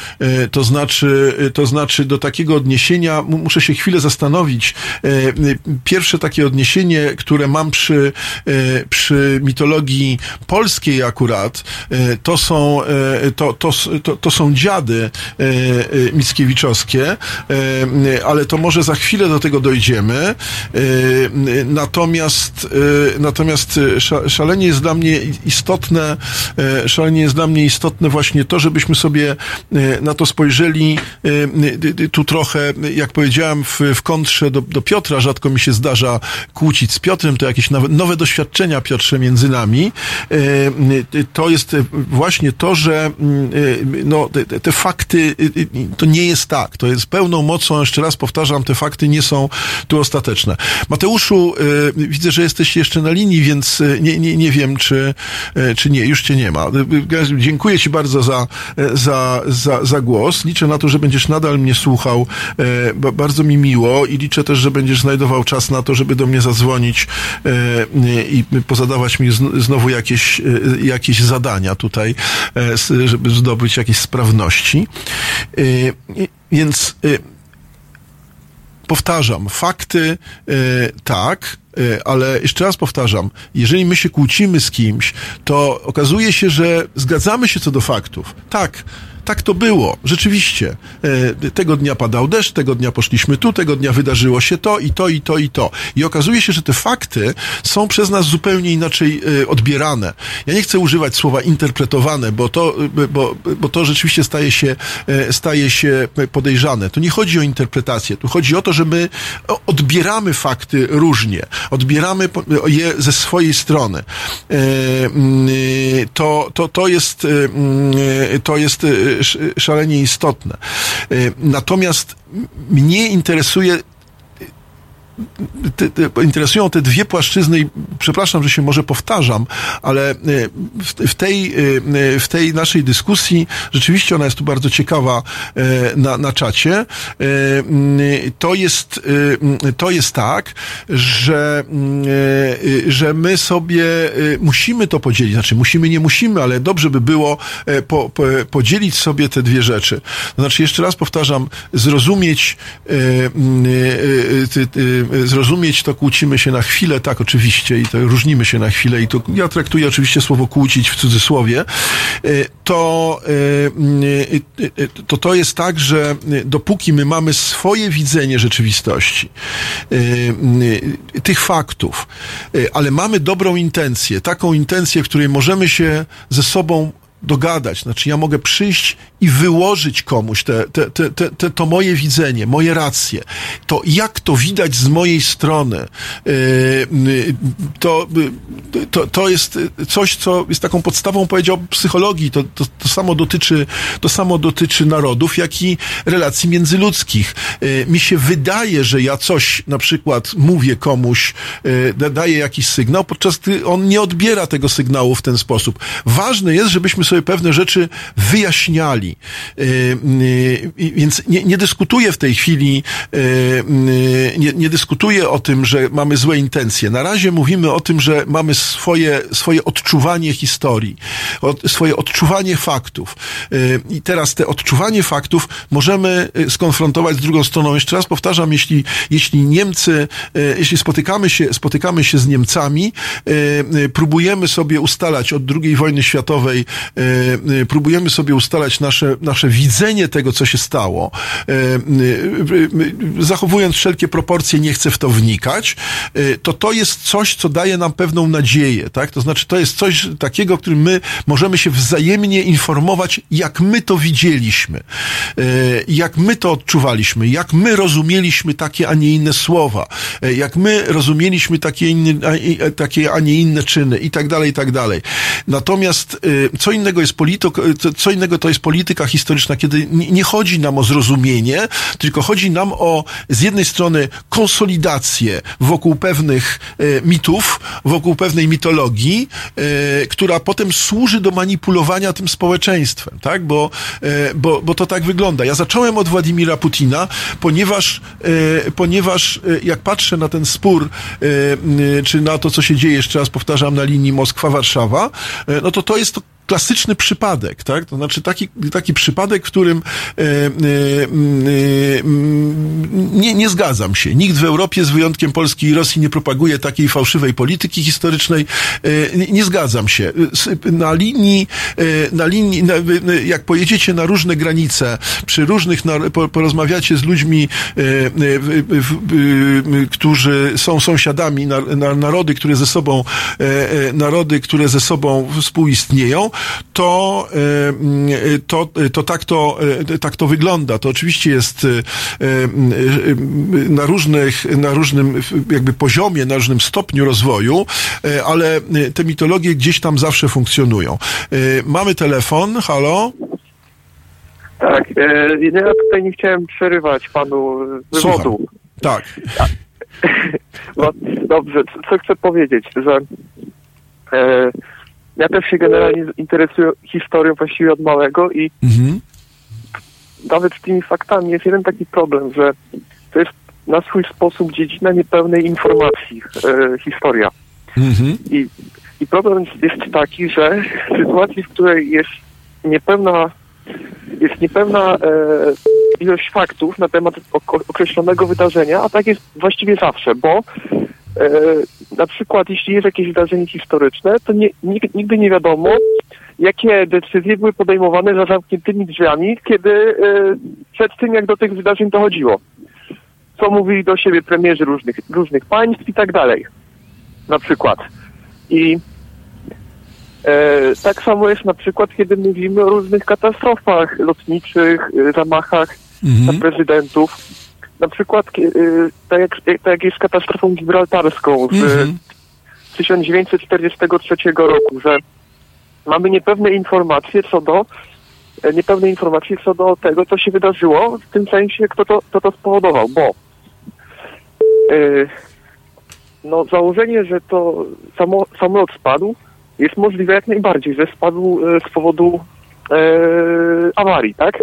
to znaczy, to znaczy do takiego odniesienia, mu- muszę się chwilę zastanowić. Pierwsze takie odniesienie, które mam przy, przy mitologii polskiej akurat, to są, to, to, to, to są dziady Mickiewiczowskie, ale to może za chwilę do tego dojdziemy. E, Natomiast, e, natomiast e, sza- szalenie jest dla mnie istotne, szalenie jest dla mnie istotne właśnie to, żebyśmy sobie na to spojrzeli tu trochę, jak powiedziałem, w, w kontrze do, do Piotra, rzadko mi się zdarza kłócić z Piotrem, to jakieś nowe, doświadczenia, Piotrze, między nami. To jest właśnie to, że mm, no, te, te- fakty, to nie jest tak. To jest pełną mocą, jeszcze raz powtarzam, te te fakty nie są tu ostateczne. Mateuszu, y, widzę, że jesteś jeszcze na linii, więc y, nie, nie, nie wiem, czy, y, czy nie, już cię nie ma. Dziękuję ci bardzo za, za, za, za głos. Liczę na to, że będziesz nadal mnie słuchał. Ba- Bardzo mi miło i liczę też, że będziesz znajdował czas na to, żeby do mnie zadzwonić i pozadawać mi zn- znowu jakieś, jakieś zadania tutaj, żeby zdobyć jakieś sprawności. Więc powtarzam, fakty e, tak, e, ale jeszcze raz powtarzam, jeżeli my się kłócimy z kimś, to okazuje się, że zgadzamy się co do faktów. Tak. Tak to było, rzeczywiście. E, Tego dnia padał deszcz, tego dnia poszliśmy tu, tego dnia wydarzyło się to i to, i to, i to. I okazuje się, że te fakty są przez nas zupełnie inaczej e, odbierane. Ja nie chcę używać słowa interpretowane, bo to, e, bo, bo to rzeczywiście staje się, staje się podejrzane. Tu nie chodzi o interpretację, tu chodzi o to, że my odbieramy fakty różnie, odbieramy je ze swojej strony. To, to, to jest, to jest szalenie istotne. E, Natomiast mnie interesuje te, te, interesują te dwie płaszczyzny i przepraszam, że się może powtarzam, ale e, w, w, tej, e, w tej naszej dyskusji rzeczywiście ona jest tu bardzo ciekawa e, na, na czacie. E, To jest, e, to jest tak, że, e, że my sobie e, musimy to podzielić, znaczy musimy, nie musimy, ale dobrze by było e, po, po, podzielić sobie te dwie rzeczy. Znaczy jeszcze raz powtarzam, zrozumieć ty- zrozumieć, to kłócimy się na chwilę, tak, oczywiście, i to różnimy się na chwilę, i to ja traktuję oczywiście słowo kłócić w cudzysłowie, e, to, e, to to jest tak, że dopóki my mamy swoje widzenie rzeczywistości, tych faktów, ale mamy dobrą intencję, taką intencję, w której możemy się ze sobą dogadać. Znaczy, ja mogę przyjść i wyłożyć komuś te, te, te, te, te, to moje widzenie, moje racje. To jak to widać z mojej strony, yy, yy, to, yy, to, to jest coś, co jest taką podstawą, powiedział, psychologii. To, to, to, samo dotyczy, to samo dotyczy narodów, jak i relacji międzyludzkich. Mi się wydaje, że ja coś na przykład mówię komuś, da- daję jakiś sygnał, podczas gdy on nie odbiera tego sygnału w ten sposób. Ważne jest, żebyśmy sobie pewne rzeczy wyjaśniali. Yy, yy, Więc nie, nie dyskutuję w tej chwili, yy, nie, nie dyskutuję o tym, że mamy złe intencje. Na razie mówimy o tym, że mamy swoje, swoje odczuwanie historii, swoje odczuwanie faktów. I teraz te odczuwanie faktów możemy skonfrontować z drugą stroną. Jeszcze raz powtarzam, jeśli, jeśli Niemcy, jeśli spotykamy się, spotykamy się z Niemcami, próbujemy sobie ustalać od II wojny światowej, próbujemy sobie ustalać nasze, nasze widzenie tego, co się stało, yy, zachowując wszelkie proporcje, nie chcę w to wnikać, to to jest coś, co daje nam pewną nadzieję, tak? To znaczy, to jest coś takiego, którym my możemy się wzajemnie informować, jak my to widzieliśmy, jak my to odczuwaliśmy, jak my rozumieliśmy takie, a nie inne słowa, jak my rozumieliśmy takie, inne, takie, a nie inne czyny i tak dalej, i tak dalej. Natomiast yy, co innego jest polityk, co- co innego to jest polityka historyczna, kiedy nie, chodzi nam o zrozumienie, tylko chodzi nam o z jednej strony konsolidację wokół pewnych e, mitów, wokół pewnej mitologii, która potem służy do manipulowania tym społeczeństwem, tak? Bo, bo, bo to tak wygląda. Ja zacząłem od Władimira Putina, ponieważ, ponieważ jak patrzę na ten spór, czy na to, co się dzieje, jeszcze raz powtarzam, na linii Moskwa-Warszawa, no to klasyczny przypadek, tak? To znaczy taki, taki przypadek, w którym e, e, e, mm, nie, nie zgadzam się. Nikt w Europie, z wyjątkiem Polski i Rosji, nie propaguje takiej fałszywej polityki historycznej. E, nie, nie zgadzam się. S- Na linii, e, na linii, na, jak pojedziecie na różne granice, przy różnych, nar- po, porozmawiacie z ludźmi, e, e, którzy są sąsiadami, na, na, narody, które ze sobą, e, e, narody, które ze sobą współistnieją, to, mm, to, to, tak, to e, tak to wygląda. To oczywiście jest e, na różnych, na różnym jakby poziomie, na różnym stopniu rozwoju, ale te mitologie gdzieś tam zawsze funkcjonują. Mamy telefon, halo? Tak, ja tutaj nie chciałem przerywać panu wywodu. Tak. No, dobrze, co- chcę powiedzieć, że ja też się generalnie interesuję historią właściwie od małego i Mhm. nawet z tymi faktami jest jeden taki problem, że to jest na swój sposób dziedzina niepełnej informacji, e, historia. Mhm. I, I problem jest taki, że w sytuacji, w której jest niepełna, jest niepełna e, ilość faktów na temat ok- określonego wydarzenia, a tak jest właściwie zawsze, bo e, na przykład jeśli jest jakieś wydarzenie historyczne, to nie, nig- nigdy nie wiadomo, jakie decyzje były podejmowane za zamkniętymi drzwiami, kiedy e, przed tym, jak do tych wydarzeń dochodziło. Co mówili do siebie premierzy różnych, różnych państw i tak dalej. Na przykład. I e, tak samo jest na przykład, kiedy mówimy o różnych katastrofach lotniczych, e, zamachach na prezydentów. Na przykład, e, tak jak, tak jak jest z katastrofą gibraltarską z Mhm. 1943 roku, że mamy niepewne informacje co do e, niepewne informacje co do tego, co się wydarzyło, w tym sensie, kto to, kto to spowodował, bo e, no, założenie, że to samo, samolot spadł, jest możliwe jak najbardziej, że spadł e, z powodu awarii, tak?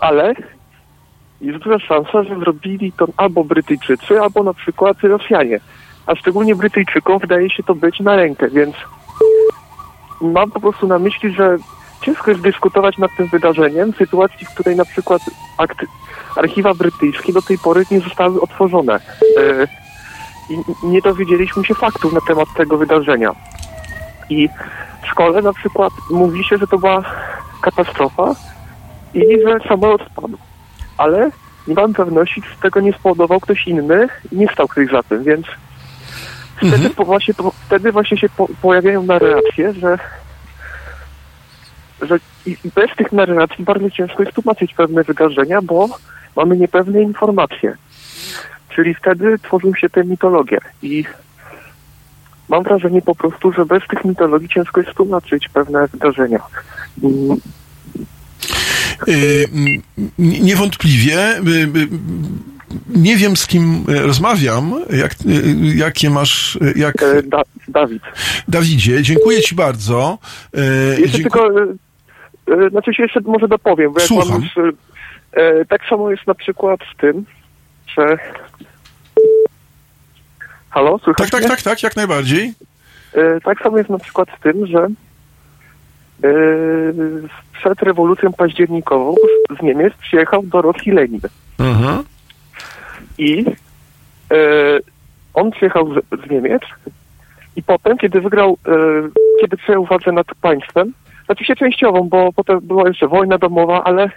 Ale jest duża szansa, że zrobili to albo Brytyjczycy, albo na przykład Rosjanie. A szczególnie Brytyjczykom wydaje się to być na rękę, więc mam po prostu na myśli, że ciężko jest dyskutować nad tym wydarzeniem w sytuacji, w której na przykład archiwa brytyjskie do tej pory nie zostały otworzone. E, I nie dowiedzieliśmy się faktów na temat tego wydarzenia. I w szkole na przykład mówi się, że to była katastrofa i że samolot spadł. Ale nie mam pewności, czy tego nie spowodował ktoś inny i nie stał ktoś za tym, więc wtedy, po, właśnie, po, wtedy właśnie się po, pojawiają narracje, że, że i i bez tych narracji bardzo ciężko jest tłumaczyć pewne wydarzenia, bo mamy niepewne informacje. Czyli wtedy tworzą się te mitologie i mam wrażenie po prostu, że bez tych mitologii ciężko jest tłumaczyć pewne wydarzenia. Y, Niewątpliwie. y, y, Nie wiem, z kim rozmawiam, jak, jakie masz, jak... da, Dawid. Dawidzie, dziękuję ci bardzo. Jeszcze tylko, znaczy się jeszcze może dopowiem, bo jak Słucham. mam już, tak samo jest na przykład z tym, że... Halo, słychać Tak, tak, tak, tak, jak najbardziej. Tak samo jest na przykład z tym, że przed rewolucją październikową z- Niemiec przyjechał do Rosji Lenin. Mhm. I e, on przyjechał z, z Niemiec i potem, kiedy wygrał, e, kiedy przejął władzę nad państwem, znaczy się częściową, bo potem była jeszcze wojna domowa, ale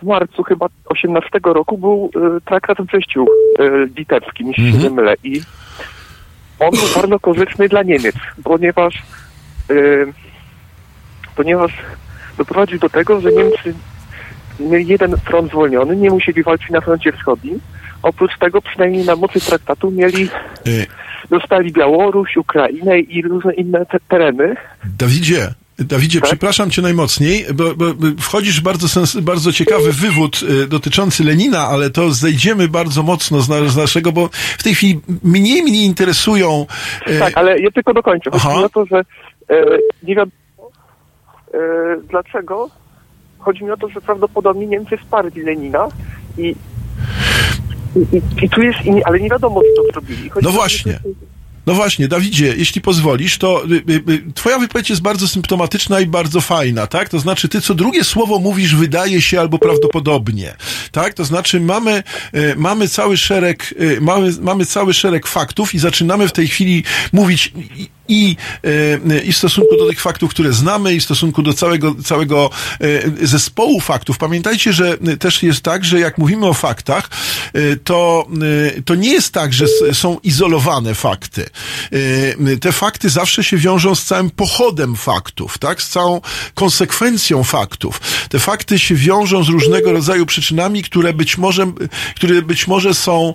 w marcu chyba 18 roku był traktat w Brześciu litewskim, jeśli się nie mylę. I on był bardzo korzystny dla Niemiec, ponieważ ponieważ doprowadził do tego, że Niemcy mieli jeden front zwolniony, nie musieli walczyć na froncie wschodnim. Oprócz tego, przynajmniej na mocy traktatu, mieli, Y, dostali Białoruś, Ukrainę i różne inne te tereny. Dawidzie, Dawidzie, Tak? przepraszam cię najmocniej, bo, bo wchodzisz w bardzo, sens, bardzo ciekawy wywód y, dotyczący Lenina, ale to zejdziemy bardzo mocno z, na, z naszego, bo w tej chwili mniej mnie interesują... y, Tak, ale ja tylko dokończę. Chodzi Aha. o to, że nie wiadomo e, dlaczego. Chodzi mi o to, że prawdopodobnie Niemcy wsparli Lenina i i, i, tu jest, i, ale nie wiadomo, co to zrobili. Chodzi No właśnie. No właśnie, Dawidzie, jeśli pozwolisz, to y, y, y, twoja wypowiedź jest bardzo symptomatyczna i bardzo fajna, tak? To znaczy, ty co drugie słowo mówisz wydaje się albo prawdopodobnie, tak? To znaczy, mamy, mamy cały szereg, mamy, mamy cały szereg faktów i zaczynamy w tej chwili mówić i, y, i w stosunku do tych faktów, które znamy, i w stosunku do całego, całego y, zespołu faktów. Pamiętajcie, że też jest tak, że jak mówimy o faktach, y, to, to nie jest tak, że są izolowane fakty. Te fakty zawsze się wiążą z całym pochodem faktów, tak? Z całą konsekwencją faktów. Te fakty się wiążą z różnego rodzaju przyczynami, które być może, które być może są,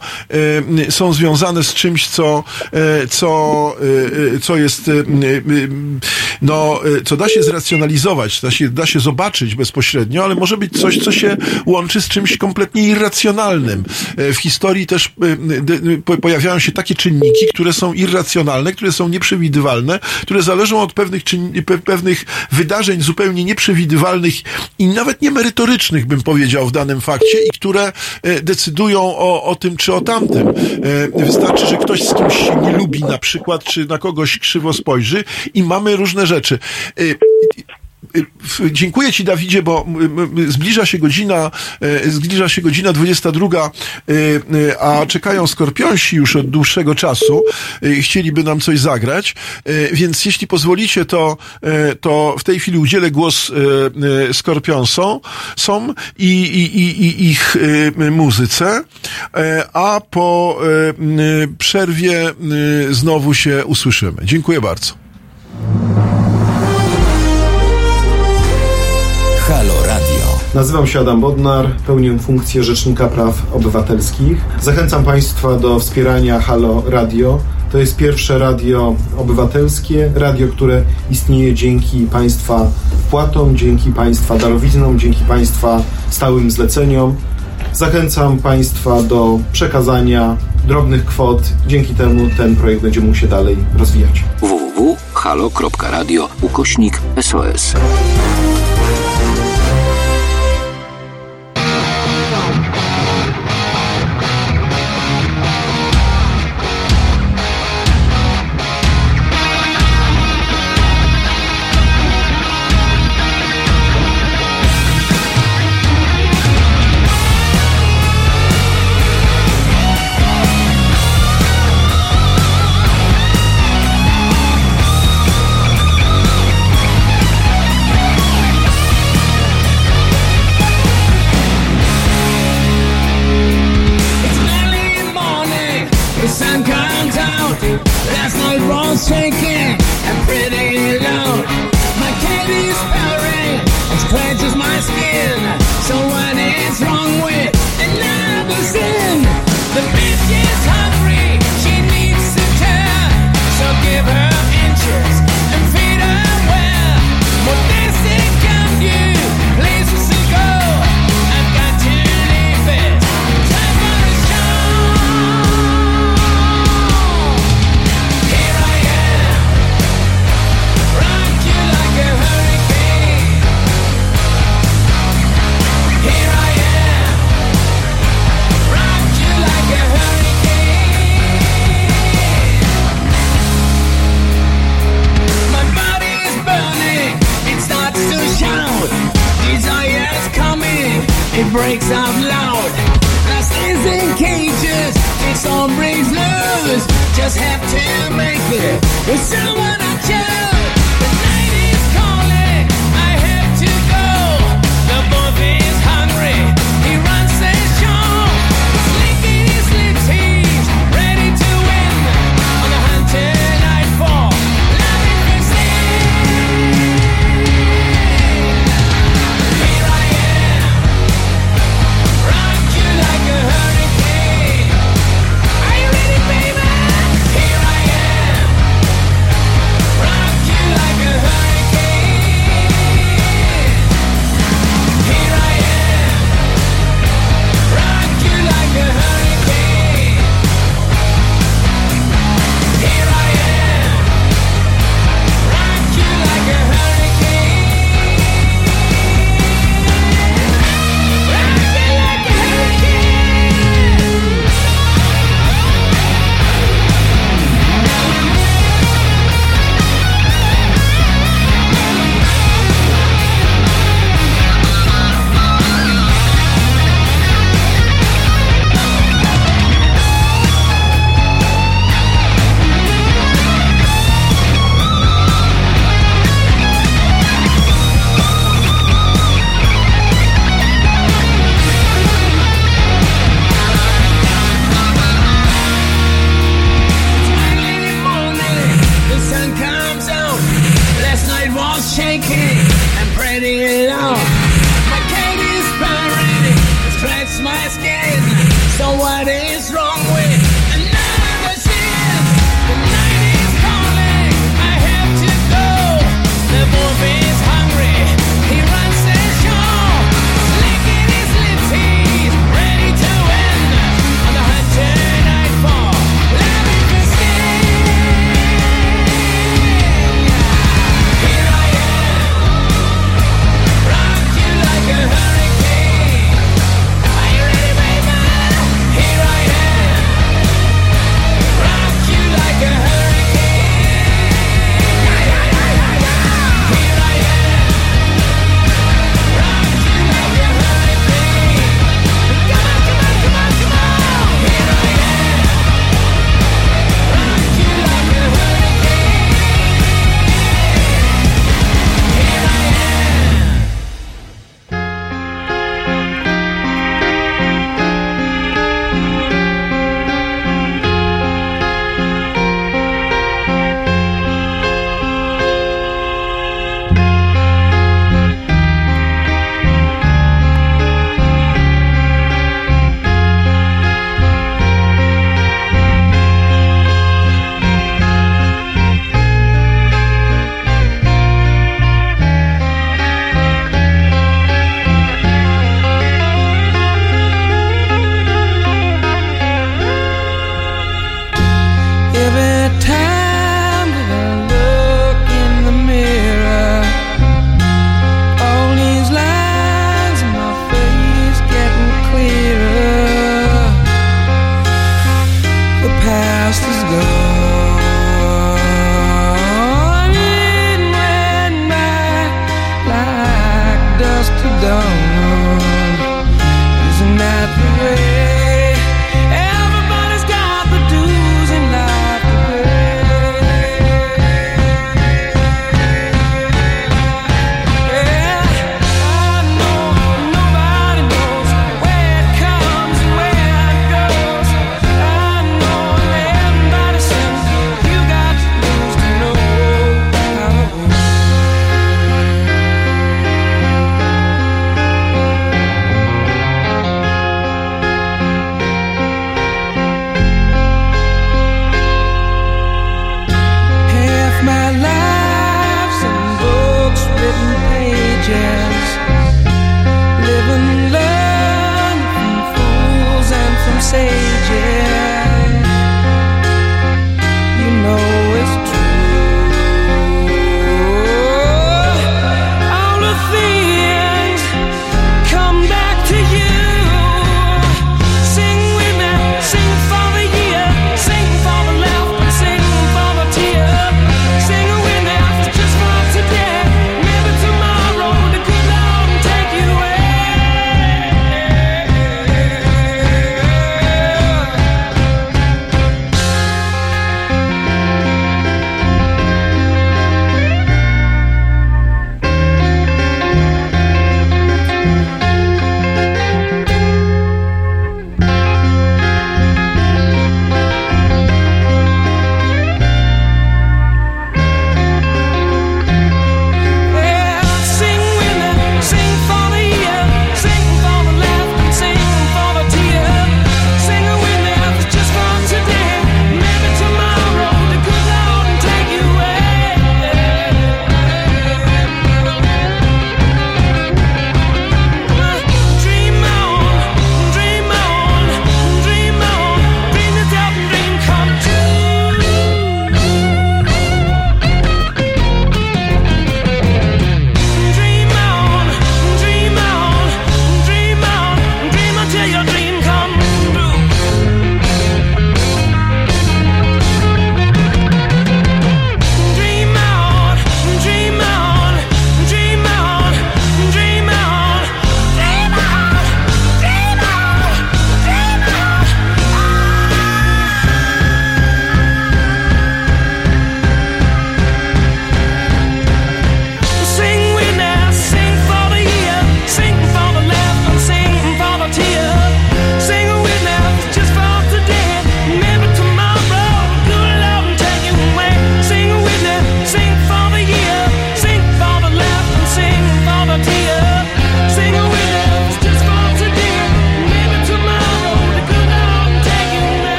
są związane z czymś, co, co, co jest, y, y, y, no, co da się zracjonalizować, da się, da się zobaczyć bezpośrednio, ale może być coś, co się łączy z czymś kompletnie irracjonalnym. W historii też po- pojawiają się takie czynniki, które są irracjonalne, które są nieprzewidywalne, które zależą od pewnych, pewnych wydarzeń zupełnie nieprzewidywalnych i nawet niemerytorycznych, bym powiedział, w danym fakcie i które decydują o, o tym czy o tamtym. Wystarczy, że ktoś z kimś się nie lubi na przykład, czy na kogoś krzywo spojrzy i mamy różne rzeczy. Y, f- Dziękuję Ci, Dawidzie, bo zbliża się godzina, e, zbliża się godzina 22, y, y, a czekają skorpionsi już od dłuższego czasu. y, Chcieliby nam coś zagrać, y, więc jeśli pozwolicie, to, to w tej chwili udzielę głos skorpionsom są i, i, i, i ich muzyce, a po przerwie znowu się usłyszymy. Dziękuję bardzo. Nazywam się Adam Bodnar, pełnię funkcję Rzecznika Praw Obywatelskich. Zachęcam Państwa do wspierania Halo Radio. To jest pierwsze radio obywatelskie, radio, które istnieje dzięki Państwa wpłatom, dzięki Państwa darowiznom, dzięki Państwa stałym zleceniom. Zachęcam Państwa do przekazania drobnych kwot. Dzięki temu ten projekt będzie mógł się dalej rozwijać. www.halo.radio ukośnik SOS.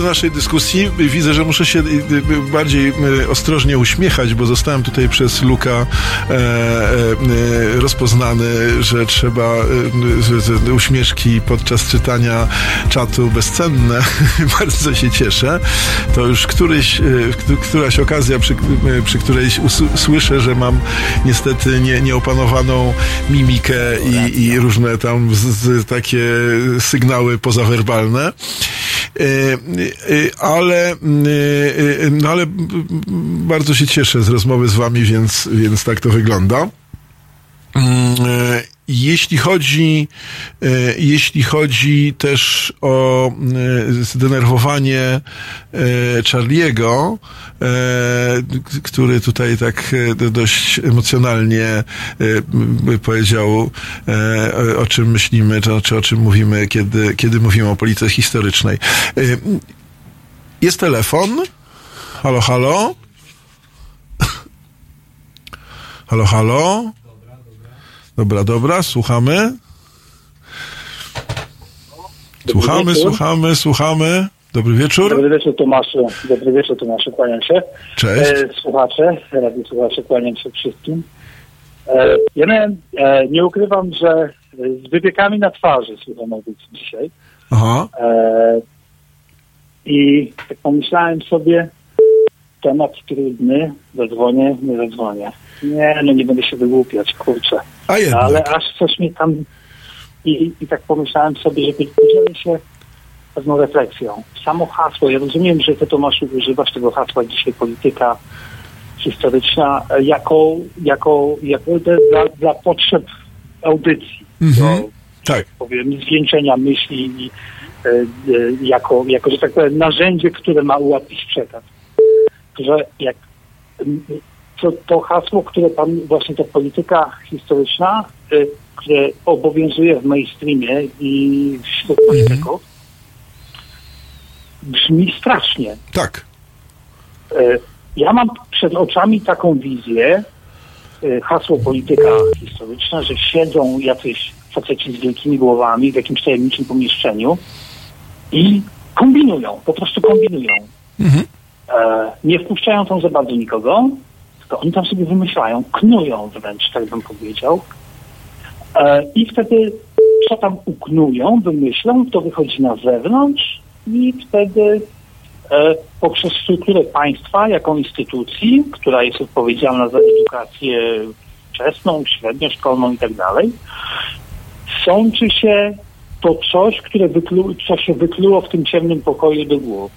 Do naszej dyskusji. Widzę, że muszę się y, y, bardziej y, ostrożnie uśmiechać, bo zostałem tutaj przez Luka e, e, rozpoznany, że trzeba uśmieszki podczas czytania czatu bezcenne. Bardzo się cieszę. To już któryś, któ- któraś okazja, przy, przy której słyszę, że mam niestety nie, nieopanowaną mimikę i, i różne tam z, z, takie sygnały pozawerbalne. E, e, Ale, e, no ale bardzo się cieszę z rozmowy z wami, więc, więc tak to wygląda. Jeśli chodzi, e, jeśli chodzi też o e, zdenerwowanie e, Charliego, który tutaj tak do- dość emocjonalnie powiedział, o- czym myślimy, czy, o czym mówimy, kiedy, kiedy mówimy o polityce historycznej. Jest telefon. Halo, halo? Halo, halo? Dobra, dobra, słuchamy. Słuchamy, słuchamy, słuchamy. Dobry wieczór. Dobry wieczór Tomaszu. Dobry wieczór Tomaszu, kłaniam się. Cześć. E, słuchacze, radio słuchacze, kłaniam się wszystkim. E, ja miałem, e, nie ukrywam, że z wypiekami na twarzy słucham audycji dzisiaj. Aha. E, I tak pomyślałem sobie, temat trudny, zadzwonię, nie zadzwonię. Nie, no nie będę się wygłupiać, kurczę. A jednak. Ale aż coś mi tam... I, I tak pomyślałem sobie, że podzielę się pewną refleksją. Samo hasło, ja rozumiem, że ty Tomaszu używasz tego hasła dzisiaj polityka historyczna jako, jako, jako dla, dla potrzeb audycji. Mhm. Tak. Powiem, zwieńczenia myśli i e, e, jako, jako, że tak powiem, narzędzie, które ma ułatwić przekaz. Że jak to, to hasło, które pan, właśnie ta polityka historyczna, y, które obowiązuje w mainstreamie i wśród polityków, brzmi strasznie. Tak. E, Ja mam przed oczami taką wizję, e, hasło polityka historyczna, że siedzą jacyś faceci z wielkimi głowami w jakimś tajemniczym pomieszczeniu i kombinują, po prostu kombinują. E, Nie wpuszczają tam za bardzo nikogo, tylko oni tam sobie wymyślają, knują wręcz, tak bym powiedział. E, I wtedy co tam uknują, wymyślą, to wychodzi na zewnątrz i wtedy e, poprzez strukturę państwa jako instytucji, która jest odpowiedzialna za edukację wczesną, średnioszkolną i tak dalej, sączy się to coś, które co się wykluło w tym ciemnym pokoju do głowy.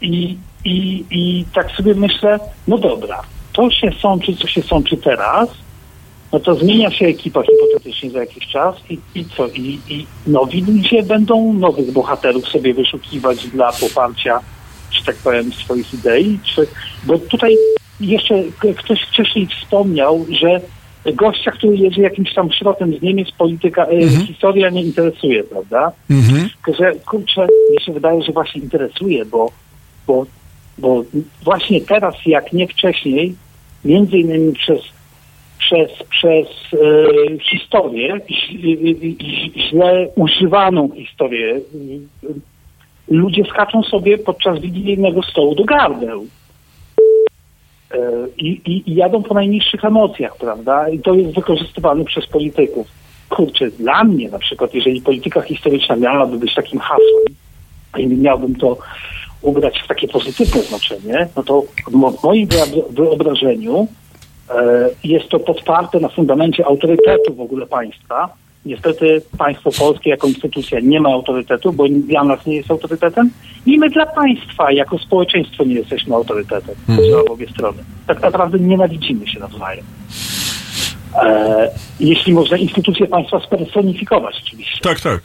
I, i, I tak sobie myślę, no dobra, to się sączy, co się sączy teraz, no to zmienia się ekipa hipotetycznie za jakiś czas i, i co? I, I nowi ludzie będą nowych bohaterów sobie wyszukiwać dla poparcia, że tak powiem, swoich idei? Czy, bo tutaj jeszcze ktoś wcześniej wspomniał, że gościa, który jedzie jakimś tam środkiem z Niemiec, polityka, e, historia nie interesuje, prawda? Mhm. Że kurczę, mi się wydaje, że właśnie interesuje, bo, bo, bo właśnie teraz, jak nie wcześniej, między innymi przez, przez, przez e, historię, źle używaną historię, e, ludzie skaczą sobie podczas wigilijnego stołu do gardeł. E, I, i, I jadą po najniższych emocjach, prawda? I to jest wykorzystywane przez polityków. Kurczę, dla mnie na przykład, jeżeli polityka historyczna miałaby być takim hasłem, i miałbym to ubrać w takie pozytywne znaczenie, no to w mo- w moim wyob- wyobrażeniu e, jest to podparte na fundamencie autorytetu w ogóle państwa. Niestety państwo polskie jako instytucja nie ma autorytetu, bo dla nas nie jest autorytetem i my dla państwa jako społeczeństwo nie jesteśmy autorytetem. To Mhm. za obie strony. Tak naprawdę nienawidzimy się nawzajem. E, jeśli można instytucje państwa spersonifikować oczywiście. Tak, tak.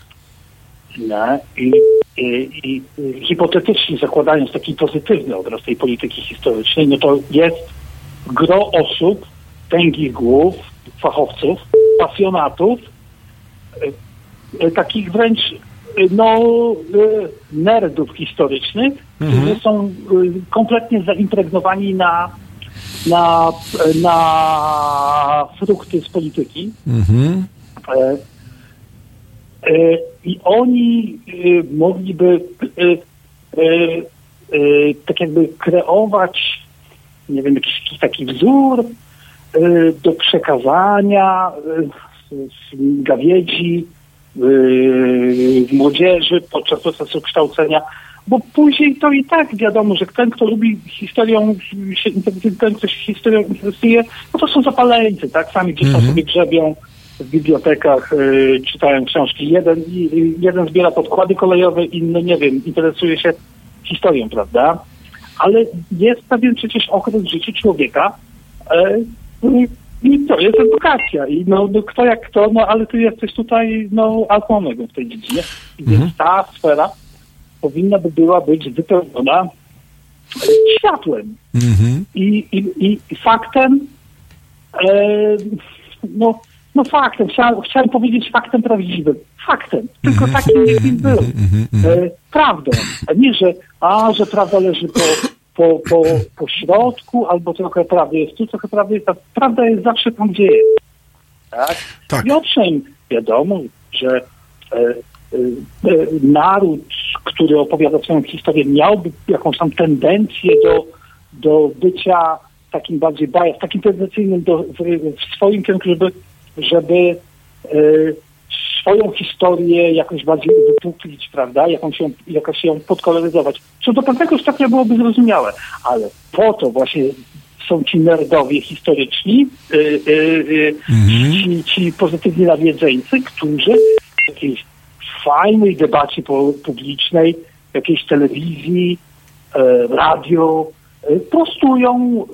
Nie? I, i, i hipotetycznie zakładając taki pozytywny obraz tej polityki historycznej, no to jest gro osób, tęgich głów, fachowców, pasjonatów, e, e, takich wręcz e, no, nerdów historycznych, którzy są kompletnie zaimpregnowani na, na, na frukty z polityki. Mhm. E, I oni e, mogliby e, tak jakby kreować, nie wiem, jakiś, jakiś taki wzór do przekazania gawiedzi młodzieży podczas procesu kształcenia, bo później to i tak wiadomo, że ten, kto lubi historią, się, ten, kto się historią interesuje, no to są zapaleńcy, tak? Sami gdzieś tam sobie grzebią w bibliotekach, y, czytają książki. Jeden, i- jeden zbiera podkłady kolejowe, inny, nie wiem, interesuje się historią, prawda? Ale jest pewien przecież okres w życiu człowieka, y, i to jest edukacja. I no, no kto jak kto, no ale ty jesteś tutaj no alfą w tej dziedzinie. I Więc ta sfera powinna by była być wypełniona e, światłem. Mhm. I, i, i, i faktem, e, no, no faktem, chciałem, chciałem powiedzieć faktem prawdziwym. Faktem, tylko takim, jakim był. E, prawdą. A nie, że, a, że prawda leży po, po, po, po środku, albo trochę prawdy jest tu, trochę prawdy jest tam. Prawda jest zawsze tam, gdzie jest. Tak? Tak. I owszem, wiadomo, że e, e, e, naród, który opowiada swoją historię, miałby jakąś tam tendencję do, do bycia takim bardziej bias, takim tendencyjnym do, w, w swoim kierunku, żeby, żeby e, swoją historię jakoś bardziej wypuklić, prawda, jakąś ją, jakoś ją podkoloryzować. Co do pewnego stopnia byłoby zrozumiałe, ale po to właśnie są ci nerdowie historyczni, y, y, y, ci, ci pozytywni nawiedzeńcy, którzy w jakiejś fajnej debacie publicznej, jakiejś telewizji, e, radio, prostują,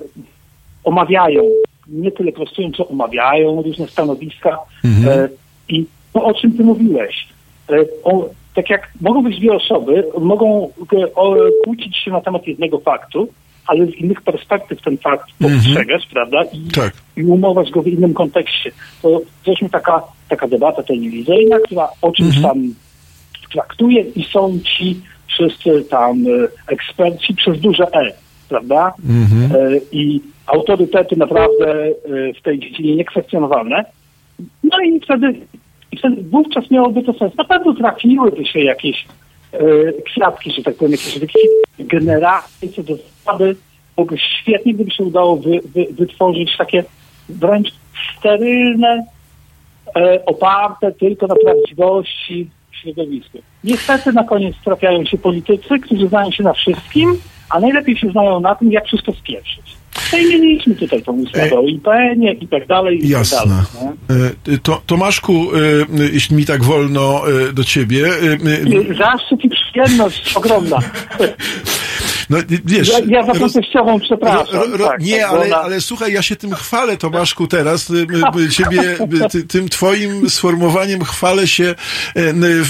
omawiają, nie tyle prostują, co omawiają różne stanowiska e, i to, o czym ty mówiłeś. E, o, tak jak mogą być dwie osoby, mogą e, o, kłócić się na temat jednego faktu, ale z innych perspektyw ten fakt postrzegać, prawda? I, Tak. i umować go w innym kontekście. To zresztą taka, taka debata telewizyjna, która o czymś tam traktuje i są ci wszyscy tam eksperci przez duże E, prawda? E, I autorytety naprawdę e, w tej dziedzinie niekwestionowalne. No i wtedy, wtedy wówczas miałoby to sens. Na pewno trafiłyby się jakieś e, kwiatki, że tak powiem, jakieś generacje co do zasady. Byłoby świetnie, gdyby się udało wy, wy, wytworzyć takie wręcz sterylne, e, oparte tylko na prawdziwości środowisku. Niestety na koniec trafiają się politycy, którzy znają się na wszystkim, a najlepiej się znają na tym, jak wszystko spieprzyć. No i mieliśmy tutaj tą ustawę o IPN-ie i tak dalej, i Jasne. tak dalej. E, To, Tomaszku, e, jeśli mi tak wolno e, do ciebie, e, e, Zaszczyt i przyjemność ogromna. no wiesz... Ja, ja za roz- teściową przepraszam. Ro, ro, tak, nie, tak, ale, ona- ale słuchaj, ja się tym chwalę, Tomaszku, teraz. Y, y, y, Ciebie, y, ty, tym twoim sformułowaniem chwalę się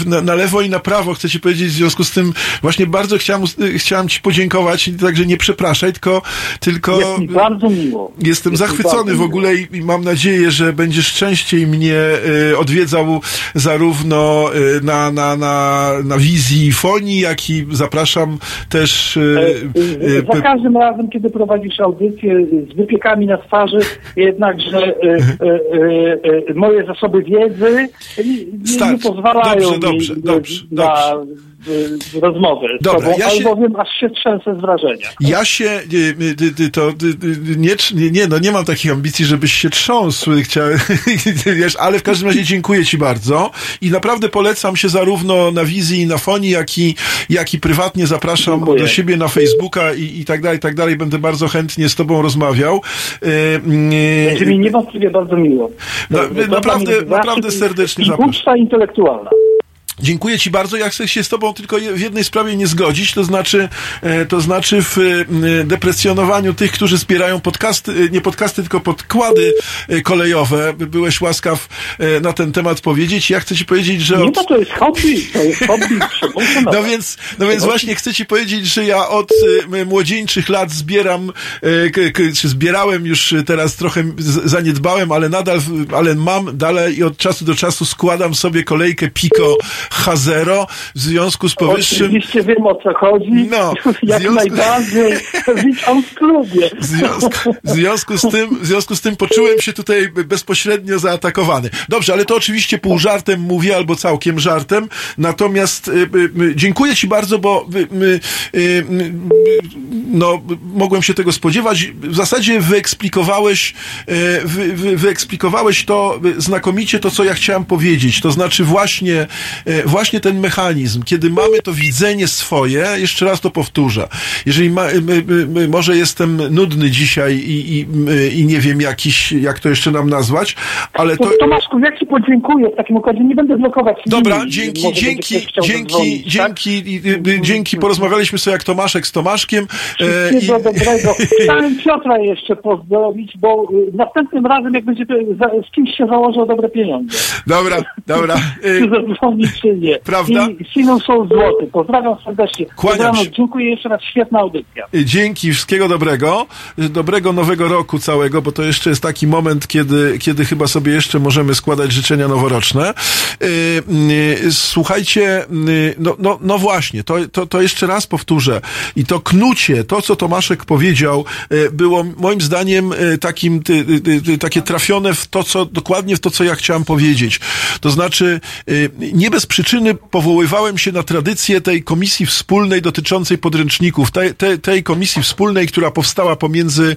na, na lewo i na prawo. Chcę ci powiedzieć, w związku z tym właśnie bardzo chciałem, chciałem ci podziękować, także nie przepraszaj, tylko, tylko Jest mi bardzo miło. jestem Jest zachwycony w ogóle i, i mam nadzieję, że będziesz częściej mnie y, odwiedzał zarówno y, na, na, na, na wizji fonii, jak i zapraszam też y, E, y, Za każdym razem, kiedy prowadzisz audycję z wypiekami na twarzy, jednakże moje zasoby wiedzy nie, nie, pozwalają Dobrze, dobrze, mi dobrze, na e, rozmowę z Dobra, tobą, ja się- albowiem aż się trzęsę z wrażenia. Ja się, ty, ty, to, nie, nie, no nie mam takich ambicji, żebyś się trząsł, chciałem, wiesz, ale w każdym razie dziękuję ci bardzo i naprawdę polecam się zarówno na wizji i na fonii, jak i, jak i prywatnie zapraszam Dziękuję. do siebie na Facebooka i, i tak dalej, i tak dalej, będę bardzo chętnie z tobą rozmawiał. Będzie mi niewątpliwie bardzo miło. No, naprawdę- naprawdę i- serdecznie I zapraszam. uczta intelektualna. Dziękuję Ci bardzo. Ja chcę się z Tobą tylko w jednej sprawie nie zgodzić, to znaczy, e, to znaczy w e, deprecjonowaniu tych, którzy zbierają podcasty, e, nie podcasty, tylko podkłady kolejowe. Byłeś łaskaw na ten temat powiedzieć. Ja chcę Ci powiedzieć, że Nie, od... to to jest hobby, to jest hobby. No więc, no więc właśnie chcę ci powiedzieć, że ja od młodzieńczych lat zbieram, czy zbierałem już teraz trochę zaniedbałem, ale nadal, ale mam dalej i od czasu do czasu składam sobie kolejkę Pico H0. W związku z powyższym... Oczywiście wiem o co chodzi. No, Jak związku- najbardziej. Witam w klubie. W związku, w związku z tym, w związku z tym poczułem się tutaj bezpośrednio zaatakowany. Dobrze, ale to oczywiście pół żartem mówię, albo całkiem żartem. Natomiast y, y, y, dziękuję Ci bardzo, bo no, mogłem się tego spodziewać. W zasadzie wyeksplikowałeś, wy, wy, wyeksplikowałeś to znakomicie, to co ja chciałem powiedzieć. To znaczy właśnie, właśnie ten mechanizm, kiedy mamy to widzenie swoje, jeszcze raz to powtórzę. Jeżeli ma, y, y, y, może jestem nudny dzisiaj i, i, i nie wiem jakiś, jak to jeszcze nam nazwać, ale to... To, Tomaszku, ja Ci podziękuję w takim układzie. Nie będę blokować Dobra, linii. dzięki, dzięki, dzięki, zadzwonić, tak? dzięki, i- y, dzięki, porozmawialiśmy sobie jak Tomaszek z Tomaszkiem. e, Wszystkiego dobrego. Chciałem Piotra jeszcze pozdrowić, bo następnym razem, jak będzie z kimś się założą dobre pieniądze. Dobra, dobra. y, Nie. Prawda? I Siną są złoty. Pozdrawiam serdecznie. Kłaniam Dobranoc. się. Dziękuję jeszcze raz. Świetna audycja. Dzięki, wszystkiego dobrego, dobrego nowego roku całego, bo to jeszcze jest taki moment, kiedy, kiedy chyba sobie jeszcze możemy składać życzenia noworoczne. Y, y, Słuchajcie, y, no, no, no właśnie, to, to, to jeszcze raz powtórzę. I to knucie, to co Tomaszek powiedział, było moim zdaniem takim, takie trafione w to, co, dokładnie w to, co ja chciałem powiedzieć. To znaczy, nie bez przyczyny powoływałem się na tradycję tej komisji wspólnej dotyczącej podręczników, tej, tej, tej komisji wspólnej, która powstała pomiędzy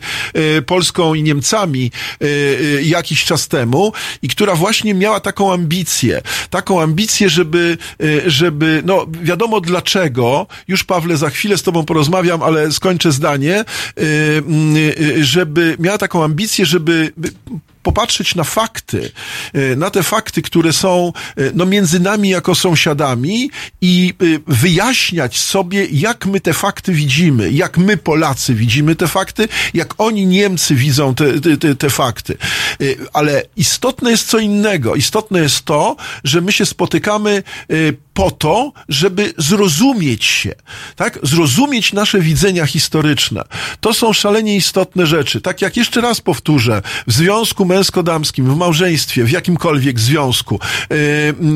y, Polską i Niemcami y, y, jakiś czas temu i która właśnie miała taką ambicję, taką ambicję, żeby, żeby, no wiadomo dlaczego, już Pawle za chwilę z tobą porozmawiam, ale skończę zdanie, żeby miała taką ambicję, żeby by- popatrzeć na fakty, y, na te fakty, które są y, no, między nami jako sąsiadami i y, wyjaśniać sobie, jak my te fakty widzimy, jak my Polacy widzimy te fakty, jak oni Niemcy widzą te, te, te, fakty. Ale istotne jest co innego. Istotne jest to, że my się spotykamy po to, żeby zrozumieć się, tak? Zrozumieć nasze widzenia historyczne. To są szalenie istotne rzeczy. Tak jak jeszcze raz powtórzę, w związku męsko-damskim, w małżeństwie, w jakimkolwiek związku, yy,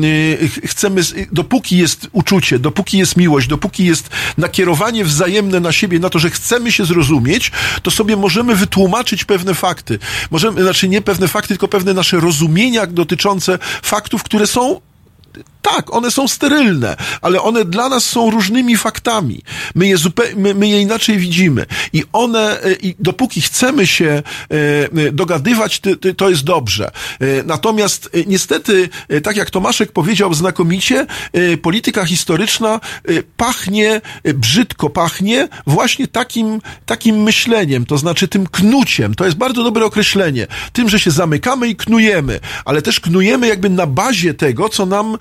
yy, chcemy, dopóki jest uczucie, dopóki jest miłość, dopóki jest nakierowanie wzajemne na siebie, na to, że chcemy się zrozumieć, to sobie możemy wytłumaczyć pewne fakty. Możemy, znaczy nie pewne fakty, tylko pewne nasze rozumienia dotyczące faktów, które są tak, one są sterylne, ale one dla nas są różnymi faktami. My je, zupe- my, my je inaczej widzimy. I one, e, i dopóki chcemy się e, e, dogadywać, to, jest dobrze. Natomiast niestety, tak jak Tomaszek powiedział znakomicie, polityka historyczna pachnie, brzydko pachnie właśnie takim, takim myśleniem, to znaczy tym knuciem. To jest bardzo dobre określenie. Tym, że się zamykamy i knujemy, ale też knujemy jakby na bazie tego, co nam,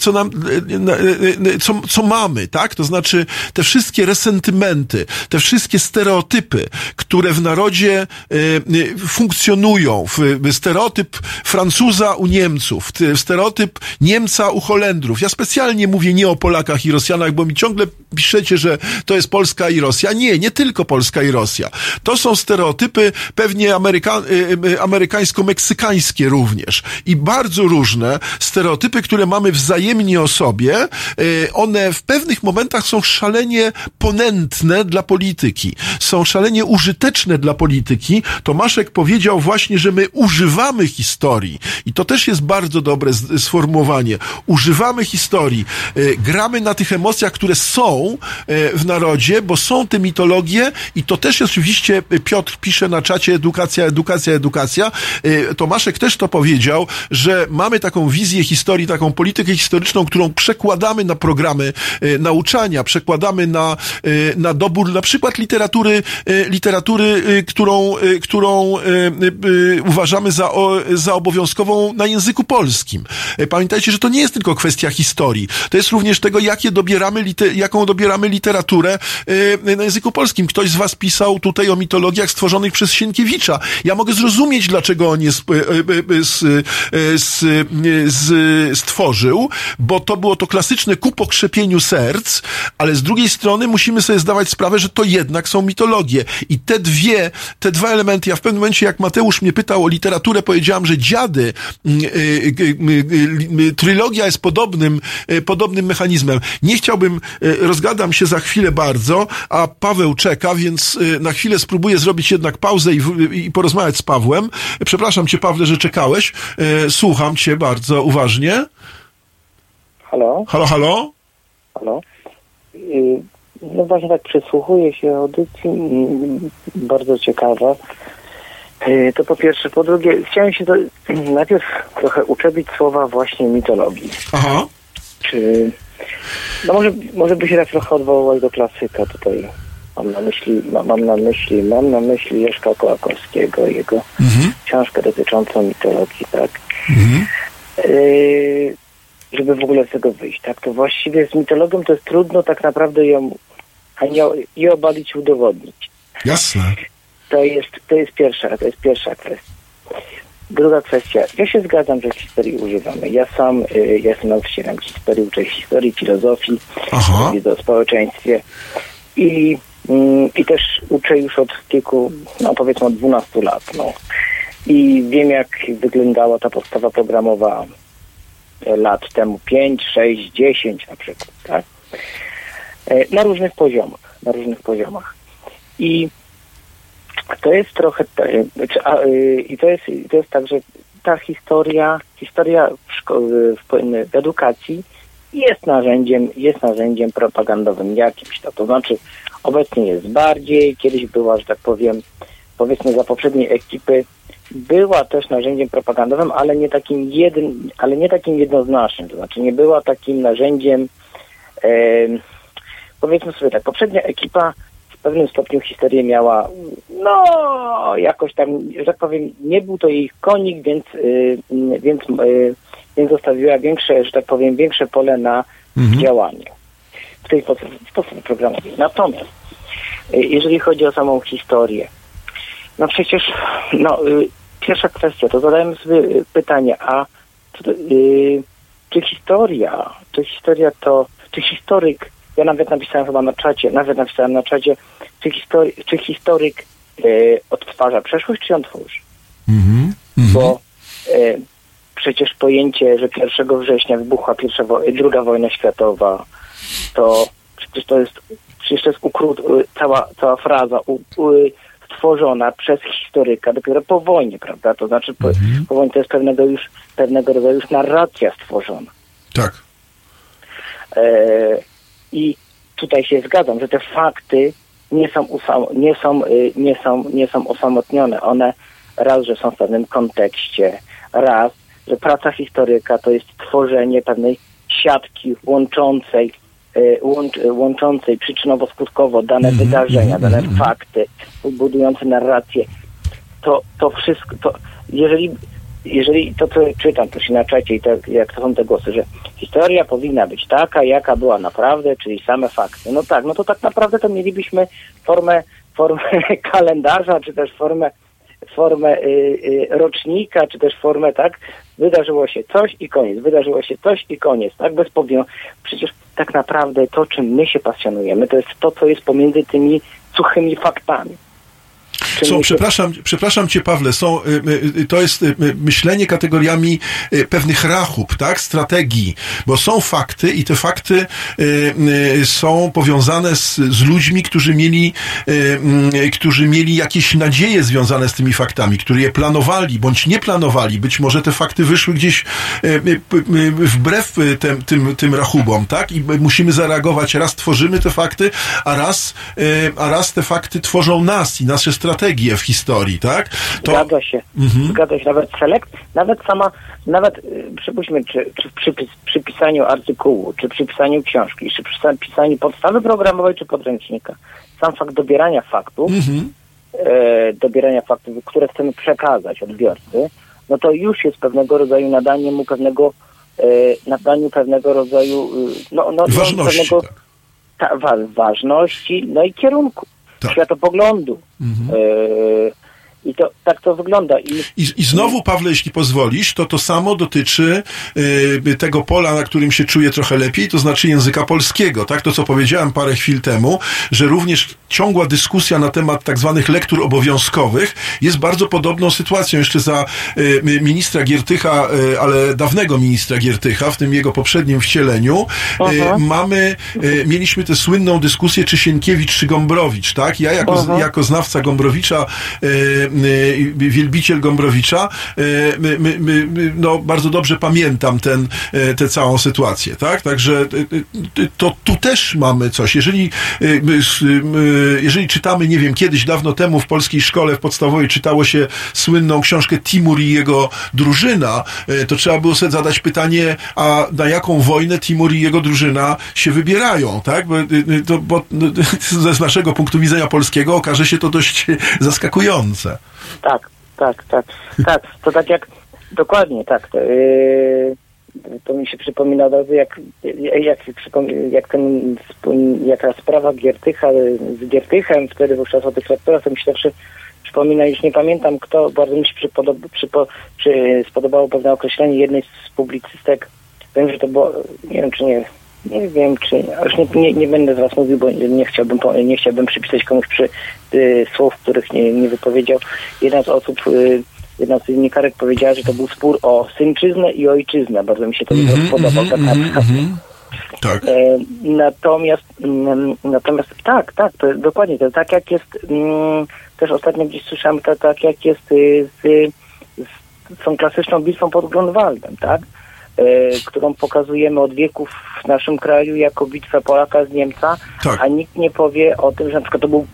co nam, y, y, y, co, co mamy, tak? To znaczy te wszystkie resentymenty, te wszystkie stereotypy, które w narodzie y, y, funkcjonują, stereotyp Francuza u Niemców, ty- stereotyp Niemca u Holendrów. Ja specjalnie mówię nie o Polakach i Rosjanach, bo mi ciągle piszecie, że to jest Polska i Rosja. Nie, nie tylko Polska i Rosja. To są stereotypy pewnie Ameryka, y, y, amerykańsko-meksykańskie również. I bardzo różne stereotypy, które mamy wzajemnie o sobie, y, one w pewnych momentach są szalenie ponętne dla polityki. Są szalenie użyteczne dla polityki. Tomaszek powiedział właśnie, że my używamy historii. I to też jest bardzo dobre sformułowanie. Używamy historii. Y, Gramy na tych emocjach, które są y, w narodzie, bo są te mitologie i to też jest oczywiście, Piotr pisze na czacie edukacja, edukacja, edukacja. Tomaszek też to powiedział, że mamy taką wizję historii, taką politykę historyczną, którą przekładamy na programy y, nauczania, przekładamy na, y, na dobór na przykład literatury, y, literatury, którą, którą uważamy za, za obowiązkową na języku polskim. Pamiętajcie, że to nie jest tylko kwestia historii. To jest również tego, jakie dobieramy, jaką dobieramy literaturę na języku polskim. Ktoś z was pisał tutaj o mitologiach stworzonych przez Sienkiewicza. Ja mogę zrozumieć, dlaczego on je stworzył. Bo to było to klasyczne ku pokrzepieniu serc, ale z drugiej strony musimy sobie zdawać sprawę, że to jednak są mitologie. I te dwie, te dwa elementy, ja w pewnym momencie, jak Mateusz mnie pytał o literaturę, powiedziałam, że dziady, mm, y, y, y, trylogia jest podobnym, podobnym mechanizmem. Nie chciałbym, rozgadam się za chwilę bardzo, a Paweł czeka, więc na chwilę spróbuję zrobić jednak pauzę i, i porozmawiać z Pawłem. Przepraszam cię, Pawle, że czekałeś. Y, Słucham cię bardzo uważnie. Halo? Halo, halo? Halo? Y, No właśnie tak przysłuchuję się audycji, bardzo ciekawa. Y, To po pierwsze. Po drugie, chciałem się do, najpierw trochę uczepić słowa właśnie mitologii. Aha. Czy, no może, może by się tak trochę odwoływać do klasyka tutaj. Mam na myśli, ma- mam na myśli, mam na myśli Leszka Kołakowskiego, jego książkę dotyczącą mitologii, tak? Yy, żeby w ogóle z tego wyjść, tak? To właściwie z mitologią to jest trudno tak naprawdę ją nie, i obalić, i udowodnić. Jasne. To jest, to jest pierwsza, to jest pierwsza kwestia. Druga kwestia. Ja się zgadzam, że historii używamy. Ja sam y, jestem nauczycielem historii, uczę historii, filozofii, Aha. wiedzę o społeczeństwie i, mm, i też uczę już od kilku, no powiedzmy od 12 lat. No. I wiem, jak wyglądała ta podstawa programowa lat temu 5, 6, 10 na przykład, tak? E, Na różnych poziomach, na różnych poziomach. I to jest trochę, te- czy, a, y, i to jest, to jest tak, że ta historia, historia w, w, w edukacji jest narzędziem, jest narzędziem propagandowym jakimś. To, to znaczy obecnie jest bardziej, kiedyś była, że tak powiem, powiedzmy za poprzedniej ekipy była też narzędziem propagandowym, ale nie takim jednym, ale nie takim jednoznacznym. To znaczy nie była takim narzędziem em, powiedzmy sobie tak, poprzednia ekipa w pewnym stopniu historię miała, no jakoś tam, że tak powiem, nie był to jej konik, więc, y, y, więc, y, więc zostawiła większe, że tak powiem, większe pole na działanie w tej podstawie programowej. Natomiast y, jeżeli chodzi o samą historię, no przecież, no pierwsza kwestia, to zadajmy sobie y, pytanie, a czy, to, y, czy historia, czy historia to, czy historyk, ja nawet napisałem chyba na czacie, nawet napisałem na czacie, czy, history, czy historyk y, odtwarza przeszłość, czy ją tworzy? Bo e, przecież pojęcie, że 1 września wybuchła pierwsza wo- druga wojna światowa, to przecież to jest, przecież to jest ukrót, y, cała, cała fraza u, u, stworzona przez historyka dopiero po wojnie, prawda? To znaczy po, po wojnie to jest pewnego już, pewnego rodzaju już narracja stworzona. Tak. E, I tutaj się zgadzam, że te fakty nie są, usam, nie, są, y, nie, są, nie są osamotnione. One raz, że są w pewnym kontekście, raz, że praca historyka to jest tworzenie pewnej siatki łączącej, łącz, łączącej przyczynowo-skutkowo dane wydarzenia, dane fakty, budujące narrację. To, to wszystko, to jeżeli jeżeli to, co czytam tu się na czacie i tak, jak to są te głosy, że historia powinna być taka, jaka była naprawdę, czyli same fakty. No tak, no to tak naprawdę to mielibyśmy formę, formę kalendarza, czy też formę, formę y, y, rocznika, czy też formę, tak, wydarzyło się coś i koniec, wydarzyło się coś i koniec, tak, bez powią. Przecież tak naprawdę to, czym my się pasjonujemy, to jest to, co jest pomiędzy tymi suchymi faktami. Są, przepraszam, przepraszam cię, Pawle, są, y, y, y, to jest myślenie kategoriami pewnych rachub, tak, strategii, bo są fakty i te fakty są powiązane z, z ludźmi, którzy mieli, y, którzy mieli jakieś nadzieje związane z tymi faktami, którzy je planowali, bądź nie planowali. Być może te fakty wyszły gdzieś wbrew tym, tym, tym rachubom, tak, i musimy zareagować. Raz tworzymy te fakty, a raz, a raz te fakty tworzą nas i nasze strategie w historii, tak? Zgadza się. Mhm. Zgadza się. Nawet selekt, nawet sama, nawet y, przypuśćmy, czy, czy przy, przy pisaniu artykułu, czy przy pisaniu książki, czy przy pisaniu podstawy programowej, czy podręcznika, sam fakt dobierania faktów, Mhm. e, dobierania faktów, które chcemy przekazać odbiorcy, no to już jest pewnego rodzaju nadanie mu pewnego, e, nadaniu pewnego rodzaju, y, no, no, Ważności, no, pewnego, ta, wa, ważności, no i kierunku, światopoglądu. Mhm. E, I to tak to wygląda. I, I, I znowu, Pawle, jeśli pozwolisz, to to samo dotyczy y, tego pola, na którym się czuję trochę lepiej, to znaczy języka polskiego. Tak, to co powiedziałem parę chwil temu, że również ciągła dyskusja na temat tak zwanych lektur obowiązkowych jest bardzo podobną sytuacją. Jeszcze za y, ministra Giertycha, y, ale dawnego ministra Giertycha, w tym jego poprzednim wcieleniu, y, mamy, y, mieliśmy tę słynną dyskusję, czy Sienkiewicz, czy Gombrowicz, tak? Ja jako, Aha. jako znawca Gombrowicza, y, wielbiciel Gombrowicza, y, my, my, my, my, no, bardzo dobrze pamiętam ten, y, tę całą sytuację, tak? Także y, y, to tu też mamy coś. Jeżeli, y, y, jeżeli czytamy, nie wiem, kiedyś, dawno temu w polskiej szkole, w podstawowej czytało się słynną książkę Timur i jego drużyna, y, to trzeba było sobie zadać pytanie, a na jaką wojnę Timur i jego drużyna się wybierają, tak? Bo, y, y, to, bo y, z naszego punktu widzenia polskiego okaże się to dość zaskakujące. Tak, tak, tak, tak. To tak jak, dokładnie tak. To, yy, to mi się przypomina od razu, jak, jak, jak, ten, jak ta sprawa Giertycha z Giertychem, wtedy wówczas o tych lektorach, to mi się zawsze przypomina, już nie pamiętam kto, bardzo mi się przypodob- przypo- przy, spodobało pewne określenie jednej z publicystek, wiem, że to było, nie wiem czy nie, nie wiem, czy już nie, nie, nie będę teraz mówił, bo nie, chciałbym nie chciałbym przypisać komuś przy y, słów, których nie, nie wypowiedział. Jedna z osób, y, jedna z dziennikarek powiedziała, że to był spór o synczyznę i ojczyznę. Bardzo mi się to Mhm, podobał. mhm, tak, mhm, mhm. Tak. E, natomiast, mm, natomiast tak, tak, to jest dokładnie to tak jak jest, mm, też ostatnio gdzieś słyszałem, to tak jak jest y, z, z tą klasyczną bitwą pod Grunwaldem, tak? E, którą pokazujemy od wieków w naszym kraju jako bitwę Polaka z Niemca, Tak. a nikt nie powie o tym, że na przykład to był,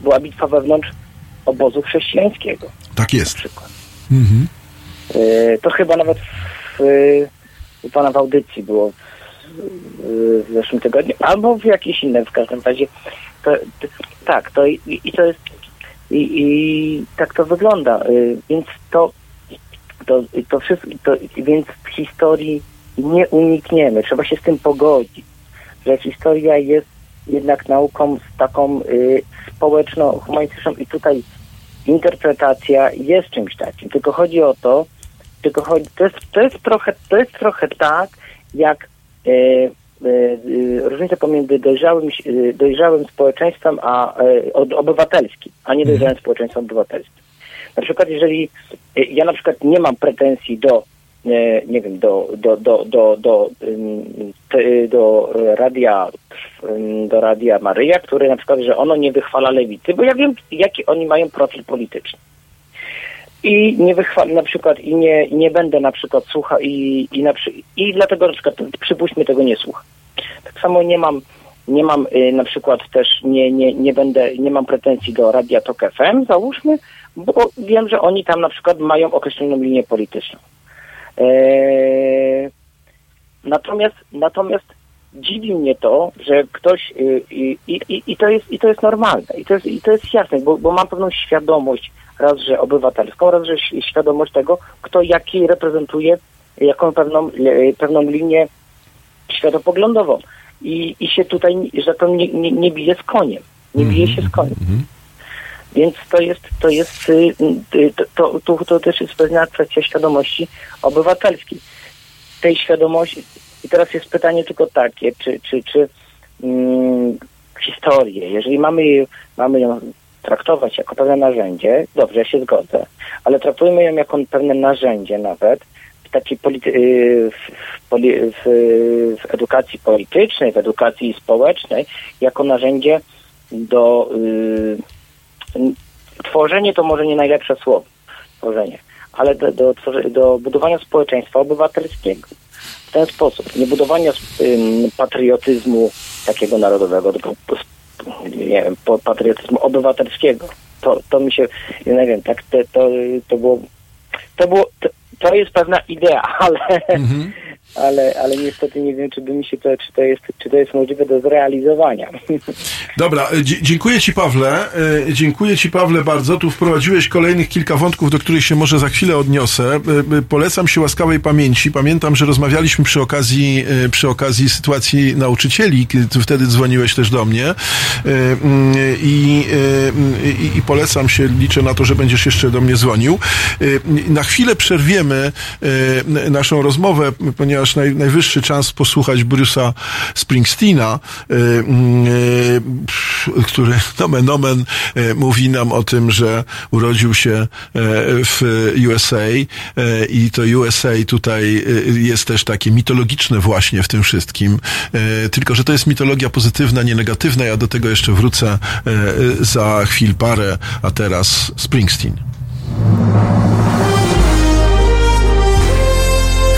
była bitwa wewnątrz obozu chrześcijańskiego. Tak jest. przykład. Mhm. E, To chyba nawet w, u pana w audycji było w, w zeszłym tygodniu, albo w jakiejś innej w każdym razie. To, to, tak, to i, i to jest i, i tak to wygląda. Więc to to, to wszystko, to, więc w historii nie unikniemy. Trzeba się z tym pogodzić, że historia jest jednak nauką z taką y, społeczno-humanistyczną i tutaj interpretacja jest czymś takim. Tylko chodzi o to, tylko chodzi, to, jest, to, jest trochę, to jest trochę tak, jak e, e, e, różnica pomiędzy dojrzałym, e, dojrzałym społeczeństwem a od, obywatelskim, a nie dojrzałym społeczeństwem obywatelskim. Na przykład, jeżeli e, ja na przykład nie mam pretensji do e, nie wiem, do, do, do, do, do, do radia do radia Maryja, który na przykład, że ono nie wychwala lewicy, bo ja wiem, jaki oni mają profil polityczny. I nie wychwalę na przykład i nie, nie będę na przykład słucha i, i, na, i dlatego na przykład przypuśćmy tego nie słucha. Tak samo nie mam nie mam y, na przykład też nie, nie, nie będę, nie mam pretensji do Radia Tok FM, załóżmy, bo wiem, że oni tam na przykład mają określoną linię polityczną. Eee, natomiast, natomiast dziwi mnie to, że ktoś y, i, i, i, i to jest i to jest normalne i to jest, i to jest jasne, bo, bo mam pewną świadomość raz, że obywatelską, raz, że świadomość tego, kto jaki reprezentuje jaką pewną, e, pewną linię światopoglądową. I, i się tutaj, że to nie, nie, nie bije z koniem. Nie bije się z koniem. Więc to jest, to jest, y, y, to, to, to też jest pewna kwestia świadomości obywatelskiej. Tej świadomości, i teraz jest pytanie tylko takie, czy, czy, czy mm, historię, jeżeli mamy, mamy ją traktować jako pewne narzędzie, dobrze, ja się zgodzę, ale traktujmy ją jako pewne narzędzie nawet w takiej polity- y, w, w, w, w edukacji politycznej, w edukacji społecznej, jako narzędzie do y, n- tworzenie to może nie najlepsze słowo, tworzenie, ale do, do, do budowania społeczeństwa obywatelskiego. W ten sposób, nie budowania patriotyzmu takiego narodowego, tylko nie wiem, patriotyzmu obywatelskiego. To, to mi się, nie wiem, tak to, to, to było, to było, to, to jest pewna idea, ale, ale, ale niestety nie wiem, czy by mi się to, czy to jest, czy to jest możliwe do zrealizowania. Dobra, e, dziękuję Ci Pawle. E, Dziękuję Ci Pawle bardzo. Tu wprowadziłeś kolejnych kilka wątków, do których się może za chwilę odniosę. E, Polecam się łaskawej pamięci. Pamiętam, że rozmawialiśmy przy okazji, przy okazji sytuacji nauczycieli, Ty wtedy dzwoniłeś też do mnie. Mm, I, mm, i, i polecam się, liczę na to, że będziesz jeszcze do mnie dzwonił. Na chwilę przerwiemy naszą rozmowę, ponieważ naj, najwyższy czas posłuchać Bruce'a Springsteena, e, pff, który nomen omen e, mówi nam o tym, że urodził się e, w USA e, i to USA tutaj e, jest też takie mitologiczne właśnie w tym wszystkim, E, tylko że to jest mitologia pozytywna, nie negatywna. Ja do tego jeszcze wrócę za chwil parę, a teraz Springsteen.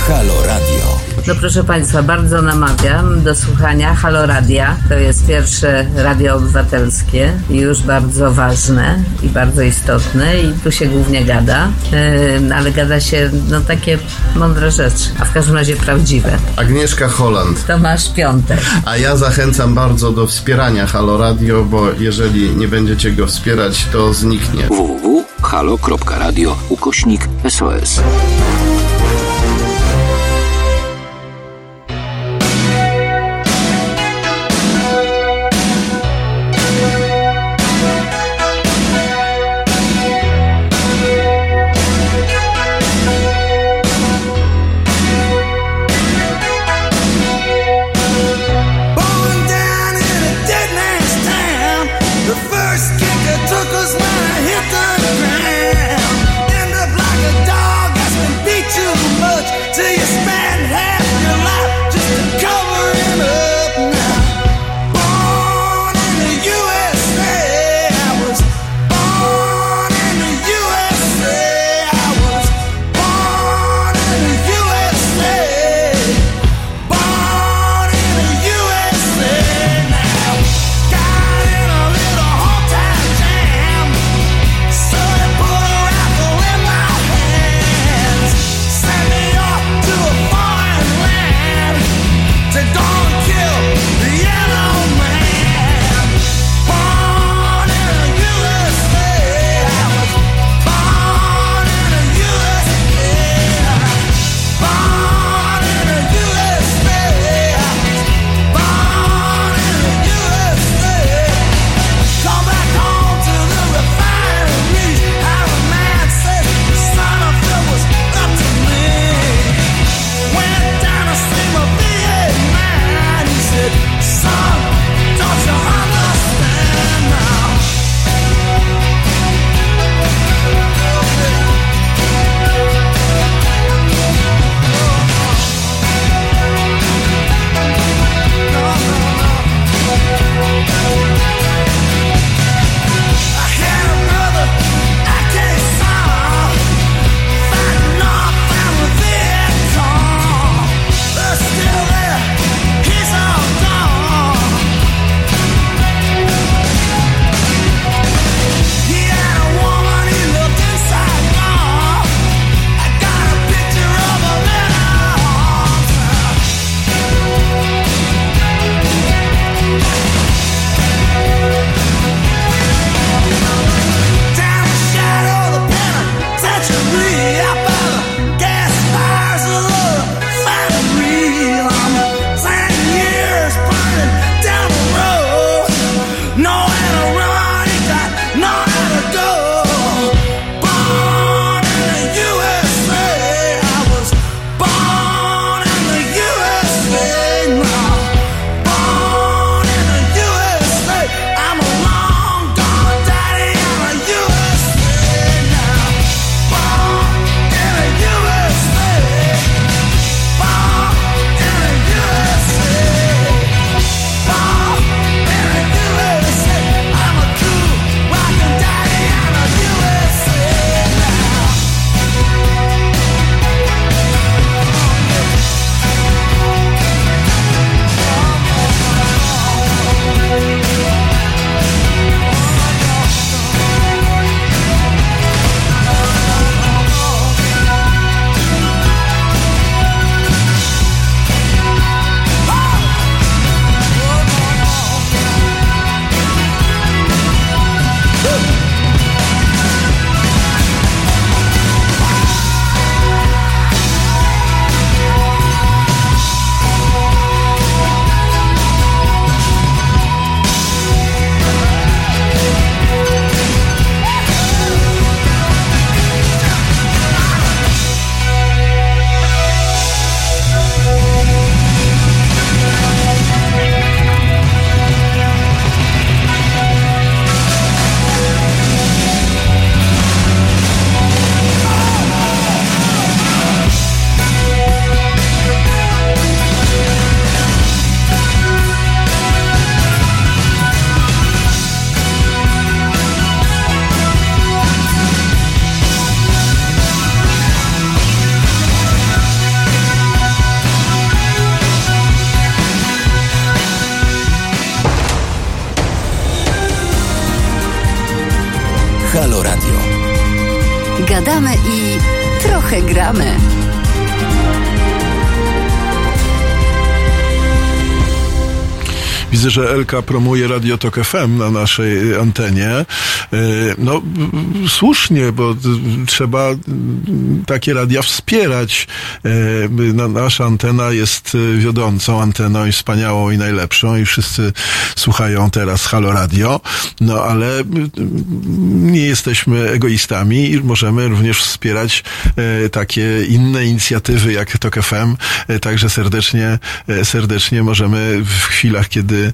Halo Radio. No proszę Państwa, bardzo namawiam do słuchania Halo Radia. To jest pierwsze radio obywatelskie i już bardzo ważne i bardzo istotne i tu się głównie gada, yy, ale gada się no takie mądre rzeczy, a w każdym razie prawdziwe. Agnieszka Holland. Tomasz Piątek. A ja zachęcam bardzo do wspierania Halo Radio, bo jeżeli nie będziecie go wspierać, to zniknie. www.halo.radio ukośnik SOS. Elka promuje Radio Tok FM na naszej antenie. E, No, słusznie, bo trzeba takie radia wspierać. Na- Nasza antena jest wiodącą anteną i wspaniałą i najlepszą i wszyscy słuchają teraz Halo Radio. No, ale nie jesteśmy egoistami i możemy również wspierać takie inne inicjatywy jak Tok FM. Także serdecznie, serdecznie możemy w chwilach, kiedy,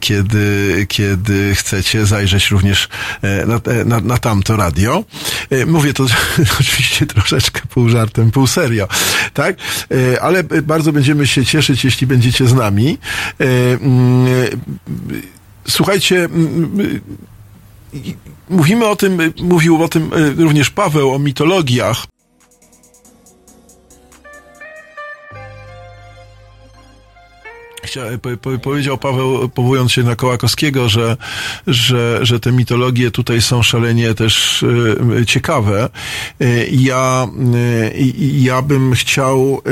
kiedy, kiedy chcecie zajrzeć również e, na, e, na, na tamto radio. E, Mówię to oczywiście troszeczkę pół żartem, pół serio, tak? E, Ale bardzo będziemy się cieszyć, jeśli będziecie z nami. E, mm, e, Słuchajcie, mówimy o tym, mówił o tym również Paweł, o mitologiach. Powiedział Paweł, powołując się na Kołakowskiego, że, że, że te mitologie tutaj są szalenie też y, ciekawe. Y, Ja, ja bym chciał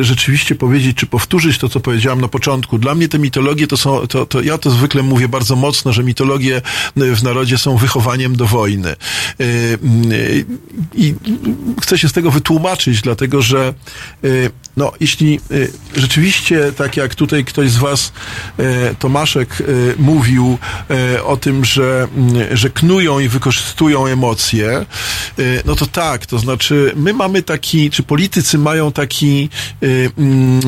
rzeczywiście powiedzieć, czy powtórzyć to, co powiedziałem na początku. Dla mnie te mitologie to są, to, to ja to zwykle mówię bardzo mocno, że mitologie w narodzie są wychowaniem do wojny. I chcę się z tego wytłumaczyć, dlatego że no, jeśli y, rzeczywiście, tak jak tutaj ktoś z Was, e, Tomaszek, e, mówił o tym, że, mm, że knują i wykorzystują emocje, no to tak, to znaczy my mamy taki, czy politycy mają taki mm,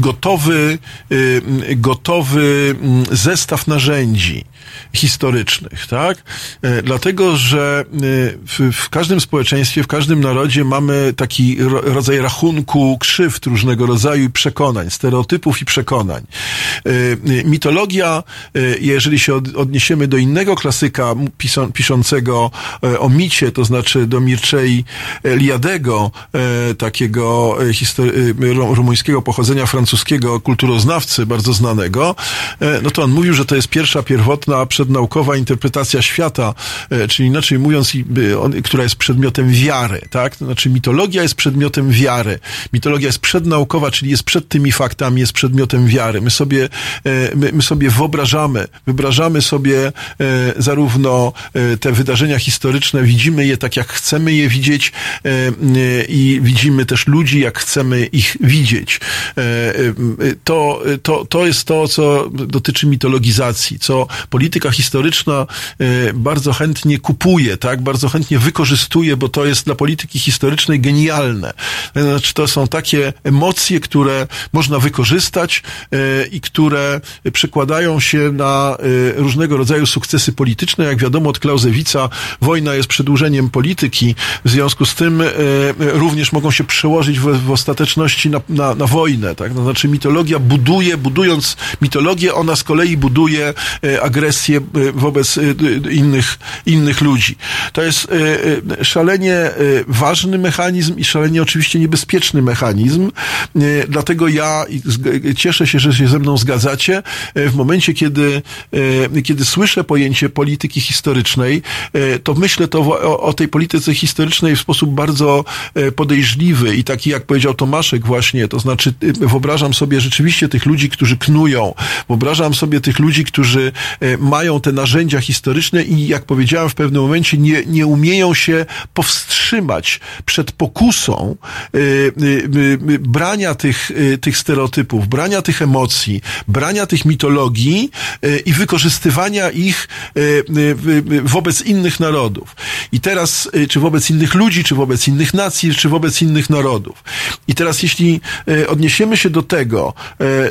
gotowy, mm, gotowy zestaw narzędzi historycznych, tak? E, Dlatego, że e, w, w każdym społeczeństwie, w każdym narodzie mamy taki ro, rodzaj rachunku krzywd różnego rodzaju i przekonań, stereotypów i przekonań. E, Mitologia, jeżeli się od, odniesiemy do innego klasyka piszącego o micie, to znaczy do Mircei Eliadego, e, takiego rumuńskiego pochodzenia francuskiego kulturoznawcy bardzo znanego, no to on mówił, że to jest pierwsza pierwotna przednaukowa interpretacja świata, e, czyli inaczej mówiąc, która jest przedmiotem wiary, tak? To znaczy mitologia jest przedmiotem wiary. Mitologia jest przednaukowa, czyli jest przed tymi faktami, jest przedmiotem wiary. My sobie, e, my, my sobie wyobrażamy, wyobrażamy sobie e, zarówno te wydarzenia historyczne, widzimy je tak, jak chcemy je widzieć i widzimy też ludzi, jak chcemy ich widzieć. To, to, to jest to, co dotyczy mitologizacji, co polityka historyczna e, bardzo chętnie kupuje, tak, bardzo chętnie wykorzystuje, bo to jest dla polityki historycznej genialne. Znaczy, to są takie emocje, które można wykorzystać e, i które przekładają się na e, różnego rodzaju sukcesy polityczne. Jak wiadomo od Clausewitza, wojna jest przedłużeniem polityki, w związku z tym również mogą się przełożyć w, w ostateczności na, na, na wojnę. Tak? Znaczy mitologia buduje, budując mitologię, ona z kolei buduje e, agresję e, wobec e, d- innych, innych ludzi. To jest szalenie ważny mechanizm i szalenie oczywiście niebezpieczny mechanizm. Dlatego ja cieszę się, że się ze mną zgadzacie. W momencie, kiedy, kiedy słyszę pojęcie polityki historycznej, to myślę to o, o tej polityce historycznej w sposób bardzo podejrzliwy i taki, jak powiedział Tomaszek właśnie, to znaczy wyobrażam sobie rzeczywiście tych ludzi, którzy knują, wyobrażam sobie tych ludzi, którzy mają te narzędzia historyczne i jak powiedziałem w pewnym momencie nie, nie umieją się powstrzymać przed pokusą e, e, e, brania tych, tych stereotypów, brania tych emocji, brania tych mitologii i wykorzystywania ich wobec innych narodów. I teraz, czy wobec innych ludzi, czy wobec innych nacji, czy wobec innych narodów. I teraz, jeśli odniesiemy się do tego,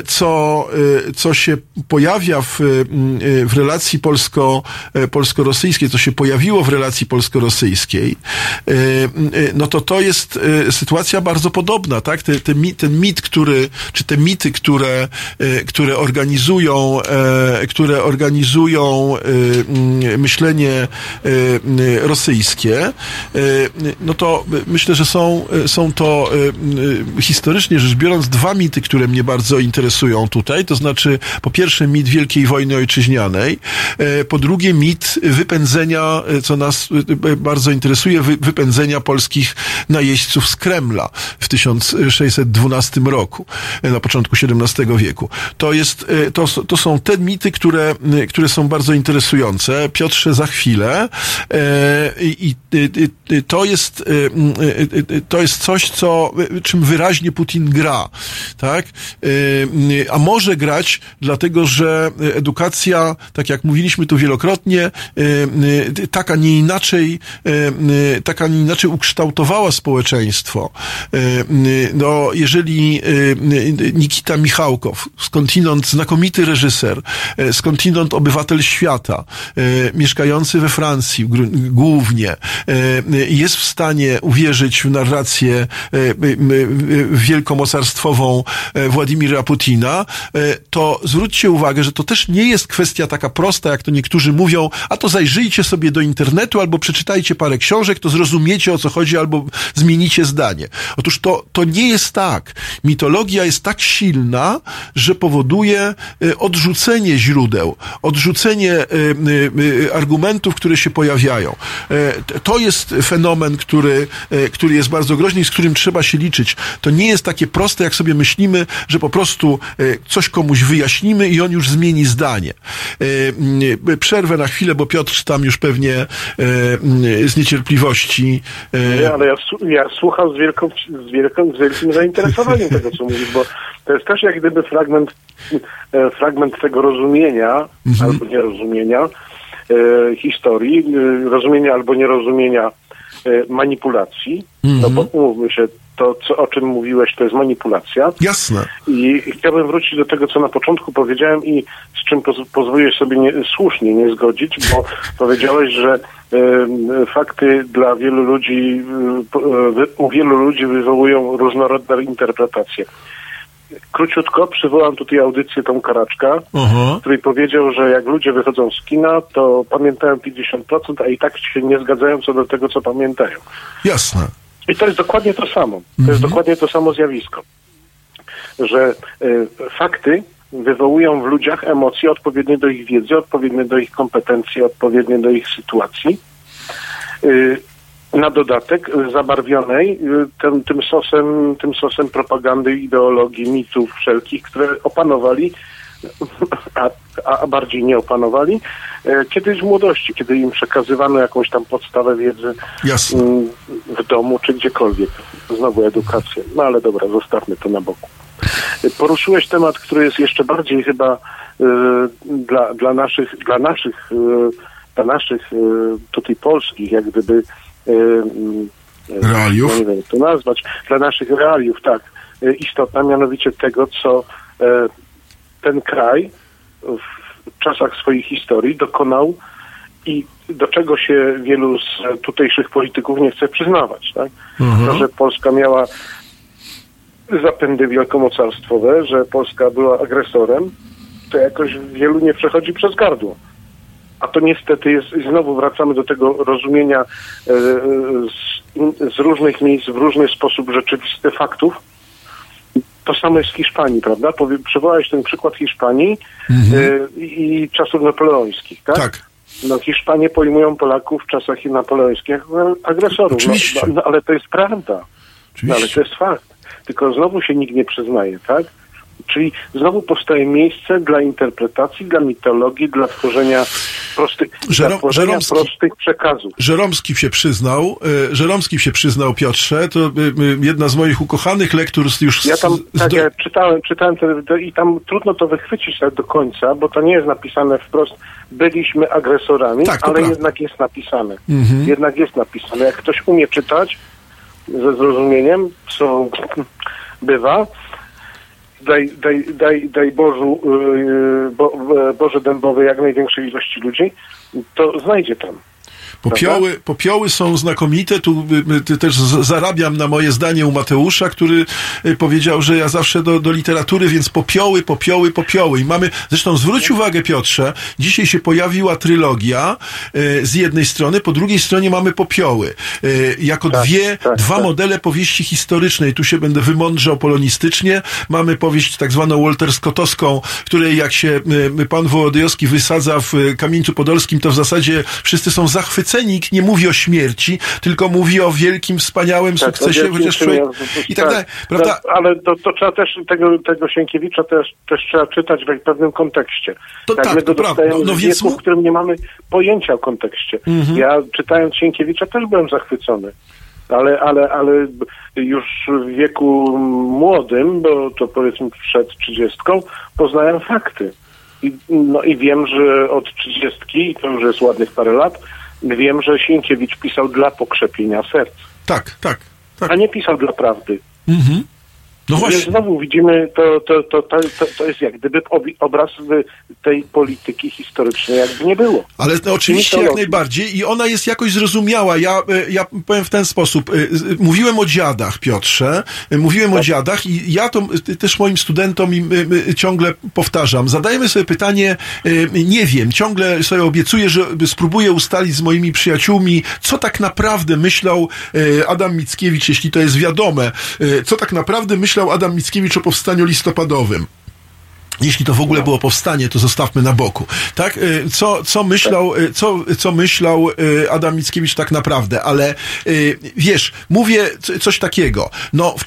co, co się pojawia w, w relacji polsko, e, polsko-rosyjskiej, co się pojawiło w relacji polsko-rosyjskiej, e, e, no to to jest sytuacja bardzo podobna, tak? Te, te, mi- ten mit, który, czy te mity, które, które organizują, które organizują myślenie rosyjskie, no to myślę, że są, są to historycznie rzecz biorąc dwa mity, które mnie bardzo interesują tutaj. To znaczy, po pierwsze mit Wielkiej Wojny Ojczyźnianej, e, po drugie mit wypędzenia, e, co nas e, bardzo interesuje, wy- wypędzenia polskich najeźdźców z Kremla w 1612 roku, na początku XVII wieku. To, jest, to, to są te mity, które, które są bardzo interesujące. Piotrze, za chwilę. I to jest, to jest coś, co, czym wyraźnie Putin gra. Tak? A może grać, dlatego że edukacja, jak mówiliśmy tu wielokrotnie, e, e, tak, a nie inaczej, e, e, tak, a nie inaczej ukształtowała społeczeństwo. No, jeżeli Nikita Michałkow, skądinąd znakomity reżyser, skądinąd obywatel świata, mieszkający we Francji głównie, jest w stanie uwierzyć w narrację wielkomocarstwową Władimira Putina, to zwróćcie uwagę, że to też nie jest kwestia taka prosta, jak to niektórzy mówią, a to zajrzyjcie sobie do internetu albo przeczytajcie parę książek, to zrozumiecie o co chodzi albo zmienicie zdanie. Otóż to, to nie jest tak. Mitologia jest tak silna, że powoduje e, odrzucenie źródeł, odrzucenie e, e, argumentów, które się pojawiają. To jest fenomen, który, który jest bardzo groźny i z którym trzeba się liczyć. To nie jest takie proste, jak sobie myślimy, że po prostu coś komuś wyjaśnimy i on już zmieni zdanie. E, mm, Przerwę na chwilę, bo Piotr tam już pewnie mm, z niecierpliwości. Nie, ale ja, ja słucham z, wielką, z, wielką, z wielkim zainteresowaniem tego, co mówisz, bo to jest też jak gdyby fragment, e, fragment tego rozumienia albo nierozumienia historii, rozumienia albo nierozumienia e, manipulacji. No bo umówmy się, to co, o czym mówiłeś, to jest manipulacja. Jasne. I chciałbym wrócić do tego, co na początku powiedziałem i z czym poz- pozwoliłeś sobie nie, słusznie nie zgodzić, bo powiedziałeś, że em, fakty dla wielu ludzi, y, y, u wielu ludzi wywołują różnorodne interpretacje. Króciutko przywołam tutaj audycję Tom Karaczka, Aha. który powiedział, że jak ludzie wychodzą z kina, to pamiętają 50%, a i tak się nie zgadzają co do tego, co pamiętają. Jasne. I to jest dokładnie to samo. To jest dokładnie to samo zjawisko. Że y, fakty wywołują w ludziach emocje odpowiednie do ich wiedzy, odpowiednie do ich kompetencji, odpowiednie do ich sytuacji. Y, na dodatek y, zabarwionej y, tym, tym, sosem, tym sosem propagandy, ideologii, mitów wszelkich, które opanowali, a, a bardziej nie opanowali, e, kiedyś w młodości, kiedy im przekazywano jakąś tam podstawę wiedzy Jasne. mm, w domu czy gdziekolwiek. Znowu edukację. No ale dobra, zostawmy to na boku. Poruszyłeś temat, który jest jeszcze bardziej chyba e, dla, dla naszych, dla naszych, dla naszych tutaj polskich, jak gdyby Realiów? No nie wiem, jak to nazwać, dla naszych realiów, tak, istotna, mianowicie tego, co ten kraj w czasach swojej historii dokonał i do czego się wielu z tutejszych polityków nie chce przyznawać. Tak? Mhm. To, że Polska miała zapędy wielkomocarstwowe, że Polska była agresorem, to jakoś wielu nie przechodzi przez gardło. A to niestety jest, i znowu wracamy do tego rozumienia e, z, z różnych miejsc, w różny sposób rzeczywistych faktów. To samo jest w Hiszpanii, prawda? Przywołałeś ten przykład Hiszpanii e, i czasów napoleońskich, tak? Tak. No Hiszpanie pojmują Polaków w czasach napoleońskich agresorów. Oczywiście. No, no, ale to jest prawda. No, Oczywiście. ale to jest fakt. Tylko znowu się nikt nie przyznaje, tak? Czyli znowu powstaje miejsce dla interpretacji, dla mitologii, dla tworzenia prostych, Żero- tworzenia Żeromski- prostych przekazów. Żeromski się przyznał, e, Żeromski się przyznał, Piotrze, to e, e, jedna z moich ukochanych lektur już... Ja tam, tak, ja czytałem, czytałem to, i tam trudno to wychwycić tak do końca, bo to nie jest napisane wprost, byliśmy agresorami, Tak, ale prawda. jednak jest napisane. Mhm. Jednak jest napisane. Jak ktoś umie czytać ze zrozumieniem, co bywa, daj, daj, daj, daj Bożu, yy, bo, Boże dębowe jak największej ilości ludzi, to znajdzie tam. Popioły, popioły są znakomite. Tu y, y, też zarabiam na moje zdanie u Mateusza, który y, powiedział, że ja zawsze do, do literatury, więc popioły, popioły, popioły. I mamy, zresztą zwróć uwagę Piotrze, dzisiaj się pojawiła trylogia z jednej strony, po drugiej stronie mamy popioły. Jako dwie, dwa tak. modele powieści historycznej. Tu się będę wymądrzał polonistycznie. Mamy powieść tak zwaną Walter Scottowską, której jak się pan Wołodyjowski wysadza w Kamieńcu Podolskim, to w zasadzie wszyscy są zachwyceni. Nikt nie mówi o śmierci, tylko mówi o wielkim, wspaniałym Tak, sukcesie, wielkim chociaż człowiek... I tak dalej. Prawda? No, ale to, to trzeba też tego, tego Sienkiewicza też, też trzeba czytać w pewnym kontekście. To Jak tak, my to prawda. No w więc w którym nie mamy pojęcia o kontekście. Mhm. Ja czytając Sienkiewicza też byłem zachwycony. Ale, ale, ale już w wieku młodym, bo to powiedzmy przed trzydziestką, poznałem fakty. I, no i wiem, że od trzydziestki, i to już jest ładnych parę lat, wiem, że Sienkiewicz pisał dla pokrzepienia serc. Tak, tak. A nie pisał dla prawdy. Mhm. No właśnie. znowu widzimy, to, to, to, to, jest jak gdyby obraz tej polityki historycznej jakby nie było. Ale oczywiście jak najbardziej i ona jest jakoś zrozumiała. Ja, e, ja powiem w ten sposób. E, z- Mówiłem o dziadach, Piotrze. E, Mówiłem o dziadach i ja to e, też moim studentom e, e, ciągle powtarzam. Zadajemy sobie pytanie, e, nie wiem, ciągle sobie obiecuję, że spróbuję ustalić z moimi przyjaciółmi, co tak naprawdę myślał e, Adam Mickiewicz, jeśli to jest wiadome, e, co tak naprawdę myślał Adam Mickiewicz o powstaniu listopadowym. Jeśli to w ogóle było powstanie, to zostawmy na boku. Tak? Y, Co, co myślał, y, co, co myślał y, Adam Mickiewicz tak naprawdę, ale wiesz, mówię coś takiego. No, w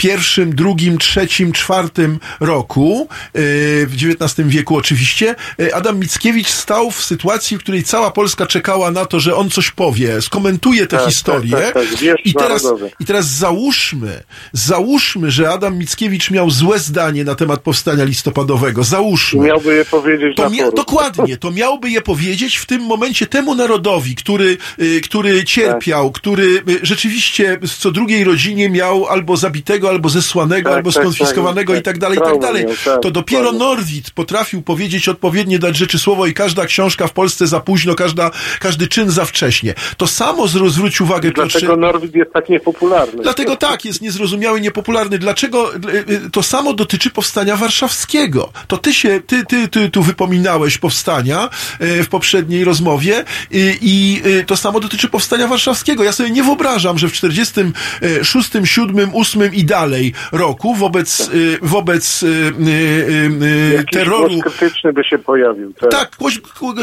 31, drugim, trzecim, czwartym roku, y, w XIX wieku oczywiście, y, Adam Mickiewicz stał w sytuacji, w której cała Polska czekała na to, że on coś powie, skomentuje tę Tak, historię. tak, tak, tak. Wiersz I teraz, narodowy. i teraz załóżmy, załóżmy, że Adam Mickiewicz miał złe zdanie na temat powstania listopadowego. Załóżmy. Miałby je powiedzieć To mia- dokładnie, to miałby je powiedzieć w tym momencie temu narodowi, który, y, który cierpiał, który y, rzeczywiście co drugiej rodzinie miał albo zabitego, albo zesłanego, Tak, albo tak, skonfiskowanego tak, i tak dalej, i tak dalej. tak, To dopiero. Norwid potrafił powiedzieć odpowiednie dać rzeczy słowo i każda książka w Polsce za późno, każda, każdy czyn za wcześnie. To samo zwróć uwagę, Dlaczego Piotrze, Norwid jest tak niepopularny? Dlatego tak, jest niezrozumiały, niepopularny. Dlaczego y, y, to samo dotyczy powstania warszawskiego? To ty się, ty, ty, ty tu wypominałeś powstania y, w poprzedniej rozmowie i y, to samo dotyczy powstania warszawskiego. Ja sobie nie wyobrażam, że w 46, 7, 8 i dalej roku wobec, y, wobec y, y, Jakiś terroru głos krytyczny by się pojawił. Tak. tak,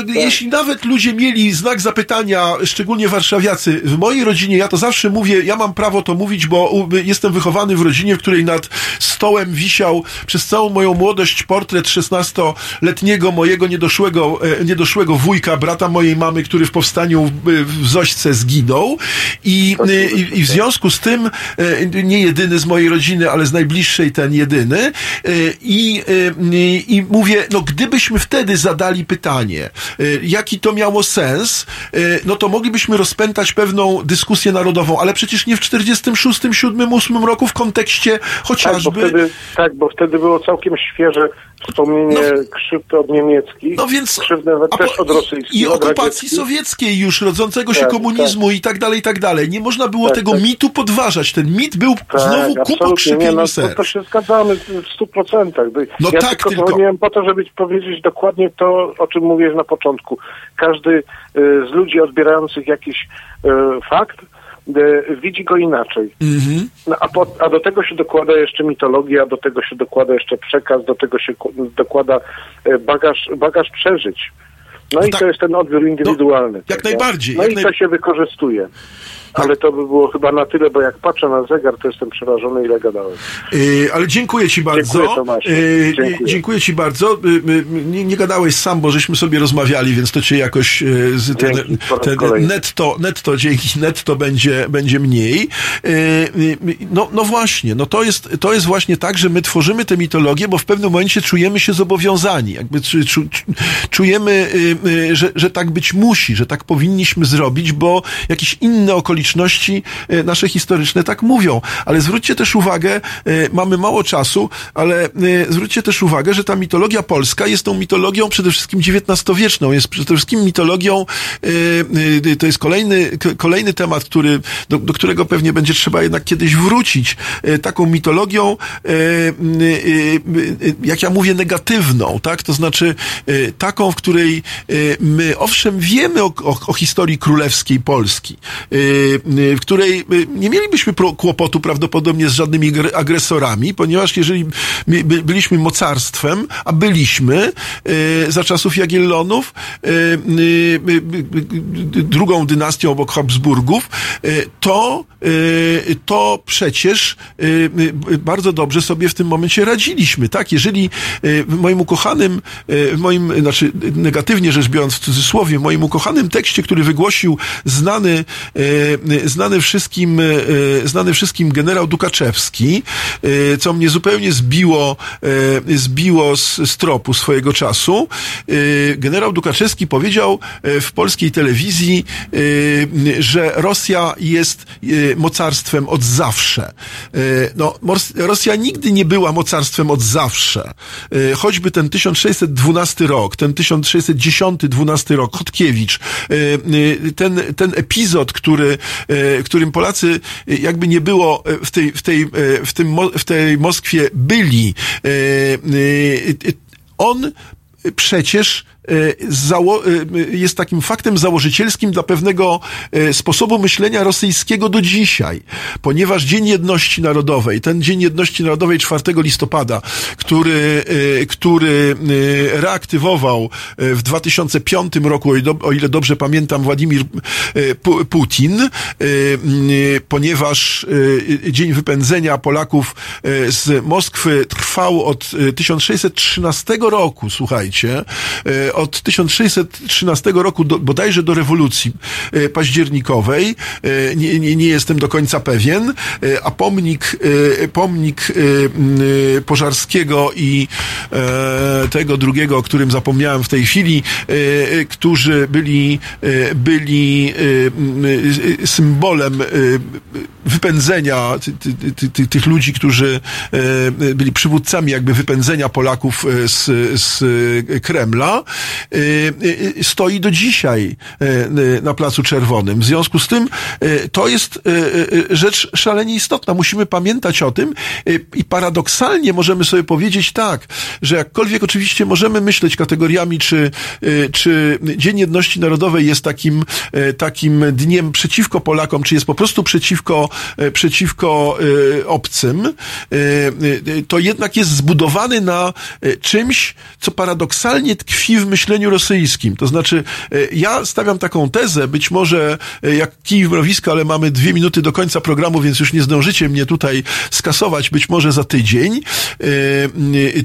g- jeśli nawet ludzie mieli znak zapytania, szczególnie warszawiacy, w mojej rodzinie, ja to zawsze mówię, ja mam prawo to mówić, bo jestem wychowany w rodzinie, w której nad stołem wisiał przez całą moją młodość portret 16-letniego mojego niedoszłego, e, niedoszłego wujka, brata mojej mamy, który w powstaniu w, Zośce zginął i, i, i w związku z tym e, nie jedyny z mojej rodziny, ale z najbliższej ten jedyny e, i, e, i mówię, no gdybyśmy wtedy zadali pytanie, e, jaki to miało sens, no to moglibyśmy rozpętać pewną dyskusję narodową, ale przecież nie w 46, 7, 8 roku w kontekście Tak, bo chociażby wtedy, tak, bo wtedy było całkiem świeże wspomnienie krzywdy od niemieckich. No więc krzywdy nawet a też od rosyjskich. i od okupacji radzieckich. sowieckiej już, rodzącego się Tak, komunizmu i tak dalej, i tak dalej. Nie można było Tak, tego tak. mitu podważać. Ten mit był Tak, znowu ku Nie, no, to, serc. to się zgadzamy w stu procentach. No ja tak, tylko, tylko- po to, żeby powiedzieć dokładnie to, o czym mówiłeś na początku. Każdy y, z ludzi odbierających jakiś y, fakt y, widzi go inaczej. Mhm. No, a, po, a do tego się dokłada jeszcze mitologia, do tego się dokłada jeszcze przekaz, do tego się dokłada e, bagaż, bagaż przeżyć. No, i to jest ten odbiór indywidualny. tak. jak prawda? najbardziej, No jak i naj- to się wykorzystuje. Ale to by było chyba na tyle, bo jak patrzę na zegar, to jestem przerażony, ile gadałem. Yy, ale dziękuję Ci bardzo. Dziękuję. Yy, Dziękuję. dziękuję Ci bardzo. Yy, nie, nie gadałeś sam, bo żeśmy sobie rozmawiali, więc to Cię jakoś yy, z, ten, Dzięki, ten netto, netto, dzięki netto będzie, będzie mniej. No, no właśnie, no to jest, to jest właśnie tak, że my tworzymy tę mitologię, bo w pewnym momencie czujemy się zobowiązani. Jakby czu, czu, czujemy, że, że tak być musi, że tak powinniśmy zrobić, bo jakieś inne okoliczności okoliczności e, nasze historyczne tak mówią. Ale zwróćcie też uwagę, e, mamy mało czasu, ale e, zwróćcie też uwagę, że ta mitologia polska jest tą mitologią przede wszystkim XIX-wieczną, jest przede wszystkim mitologią, to jest kolejny, kolejny temat, który, do, do którego pewnie będzie trzeba jednak kiedyś wrócić, taką mitologią, jak ja mówię, negatywną, tak? To znaczy taką, w której my owszem wiemy o, o, o historii królewskiej Polski, w której e, nie mielibyśmy kłopotu prawdopodobnie z żadnymi gr- agresorami, ponieważ jeżeli my by, byliśmy mocarstwem, a byliśmy za czasów Jagiellonów, drugą dynastią obok Habsburgów, to, to przecież bardzo dobrze sobie w tym momencie radziliśmy, tak? Jeżeli moim ukochanym, moim, znaczy negatywnie rzecz biorąc w cudzysłowie, moim ukochanym tekście, który wygłosił znany, znany wszystkim, e, znany wszystkim generał Dukaczewski, e, co mnie zupełnie zbiło, e, zbiło z, z tropu swojego czasu. E, Generał Dukaczewski powiedział e, w polskiej telewizji, e, że Rosja jest e, mocarstwem od zawsze. E, No, Rosja nigdy nie była mocarstwem od zawsze. E, Choćby ten 1612 rok, ten 1610-12 rok, Chodkiewicz, e, e, ten, ten epizod, który, e, którym Polacy e, jakby nie było e, w tej, w tej, e, w tym, w tej Moskwie byli, e, e, on przecież e, e, jest takim faktem założycielskim dla pewnego sposobu myślenia rosyjskiego do dzisiaj, ponieważ Dzień Jedności Narodowej, ten Dzień Jedności Narodowej 4 listopada, który, który reaktywował w 2005 roku, o ile dobrze pamiętam, Władimir Pu- Putin, ponieważ Dzień Wypędzenia Polaków z Moskwy trwał od e, 1613 roku, słuchajcie, od 1613 roku do, bodajże do rewolucji e, październikowej, e, nie, nie, nie jestem do końca pewien, e, a pomnik, pomnik Pożarskiego i tego drugiego, o którym zapomniałem w tej chwili, którzy byli, byli symbolem wypędzenia ty, ty, ty, ty, tych ludzi, którzy byli przywódcami jakby wypędzenia Polaków z, z Kremla, stoi do dzisiaj na Placu Czerwonym. W związku z tym to jest rzecz szalenie istotna. Musimy pamiętać o tym i paradoksalnie możemy sobie powiedzieć tak, że jakkolwiek oczywiście możemy myśleć kategoriami, czy, czy Dzień Jedności Narodowej jest takim, takim dniem przeciwko Polakom, czy jest po prostu przeciwko, przeciwko obcym, to jednak jest zbudowany na czymś, co paradoksalnie tkwi w myśleniu rosyjskim. To znaczy, e, ja stawiam taką tezę, być może e, jak kij w mrowisko, ale mamy dwie minuty do końca programu, więc już nie zdążycie mnie tutaj skasować, być może za tydzień.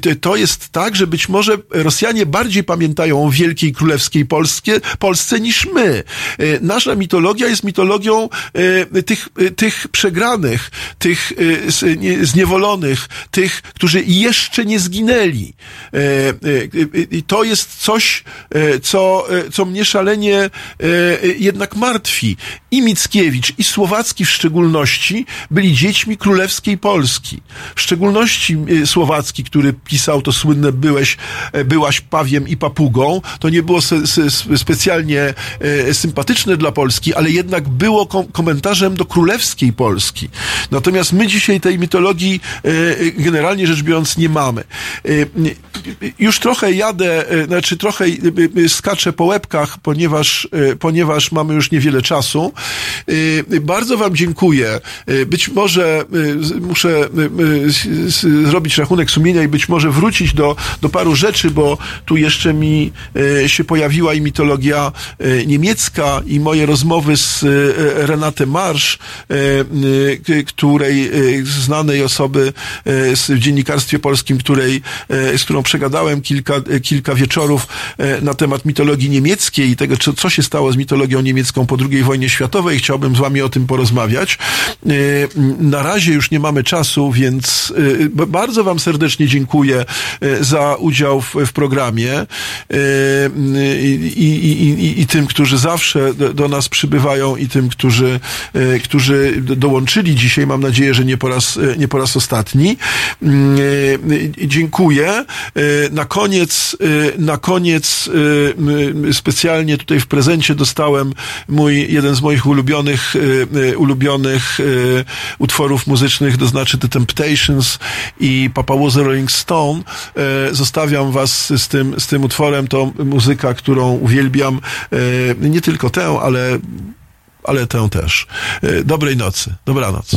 E, to- jest tak, że być może Rosjanie bardziej pamiętają o Wielkiej Królewskiej Polskie, Polsce niż my. Nasza mitologia jest mitologią tych, tych przegranych, tych zniewolonych, tych, którzy jeszcze nie zginęli. I to jest coś, e, co, e, co mnie szalenie e, jednak martwi. I Mickiewicz, i Słowacki w szczególności byli dziećmi królewskiej Polski. W szczególności Słowacki, który pisał to słynne byłeś, byłaś pawiem i papugą, to nie było specjalnie sympatyczne dla Polski, ale jednak było kom komentarzem do królewskiej Polski. Natomiast my dzisiaj tej mitologii generalnie rzecz biorąc nie mamy. Już trochę jadę, znaczy trochę e, e, skaczę po łebkach, ponieważ, ponieważ mamy już niewiele czasu. Bardzo Wam dziękuję. Być może muszę zrobić rachunek sumienia i być może wrócić do, do paru rzeczy, bo tu jeszcze mi się pojawiła i mitologia niemiecka i moje rozmowy z Renate Marsz, której, znanej osoby w dziennikarstwie polskim, której, z którą przegadałem kilka, kilka wieczorów na temat mitologii niemieckiej i tego, co, co się stało z mitologią niemiecką po II wojnie światowej. Chciałbym z wami o tym porozmawiać. E, Na razie już nie mamy czasu, więc e, bardzo wam serdecznie dziękuję e, za udział w, w programie e, i, i, i, i, tym, którzy zawsze do, nas przybywają i tym, którzy, e, którzy do- dołączyli dzisiaj. Mam nadzieję, że nie po raz, e, nie po raz ostatni. Mm, e, Dziękuję. E, Na koniec, e, na koniec e, m, specjalnie tutaj w prezencie dostałem mój, jeden z moich ulubionych, e, ulubionych utworów muzycznych, to znaczy The Temptations i Papa Was Rolling Stone. Zostawiam was z tym, z tym utworem. To muzyka, którą uwielbiam. Nie tylko tę, ale, ale tę też. Dobrej nocy. Dobranoc.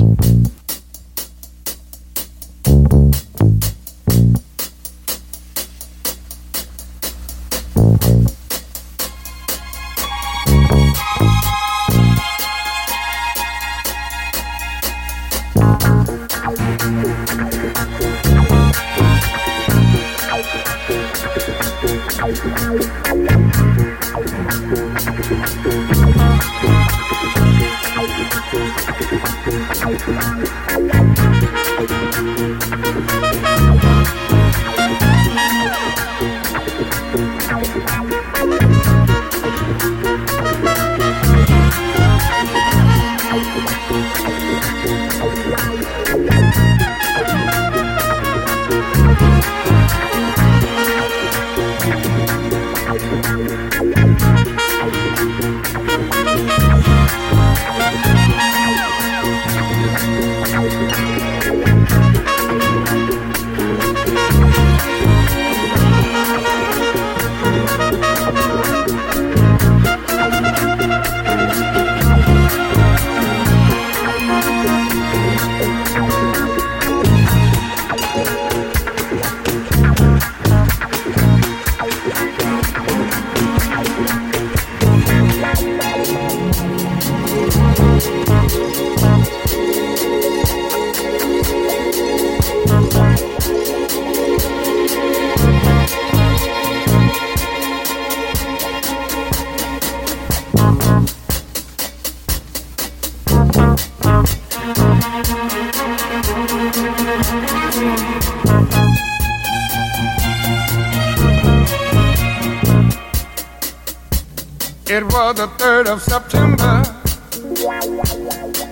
Of September.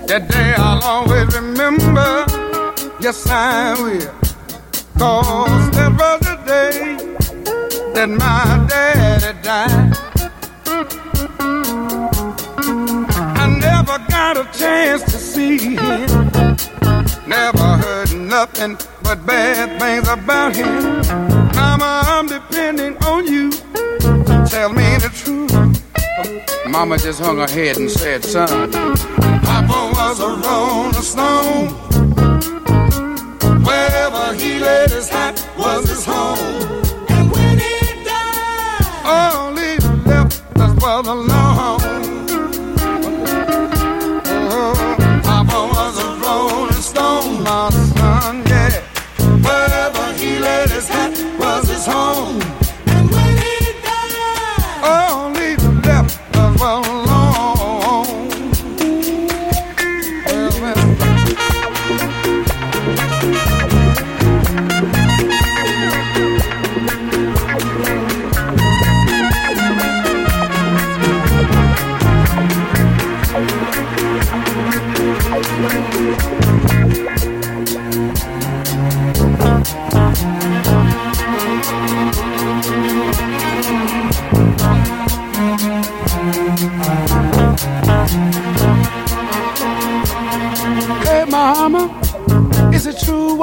That day I'll always remember. Yes, I will. Cause that was the day that my daddy died. I never got a chance to see him. Never heard nothing but bad things about him. Mama, I'm depending on you. Tell me the truth. Mama just hung her head and said, son, Papa was a rolling stone. Wherever he laid his hat was his home. And when he died, all he left us was alone.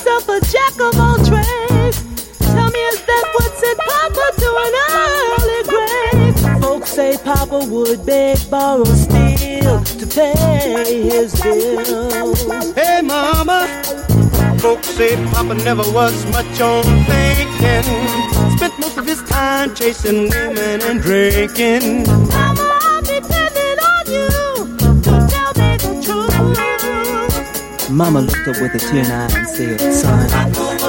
himself a jack of all trades. Tell me, is that what sent Papa to an early grave? Folks say Papa would beg, borrow, steal to pay his bills. Hey, mama. Folks say Papa never was much on thinking. Spent most of his time chasing women and drinking. Mama, Mama looked up with a tear in her eye and said, son,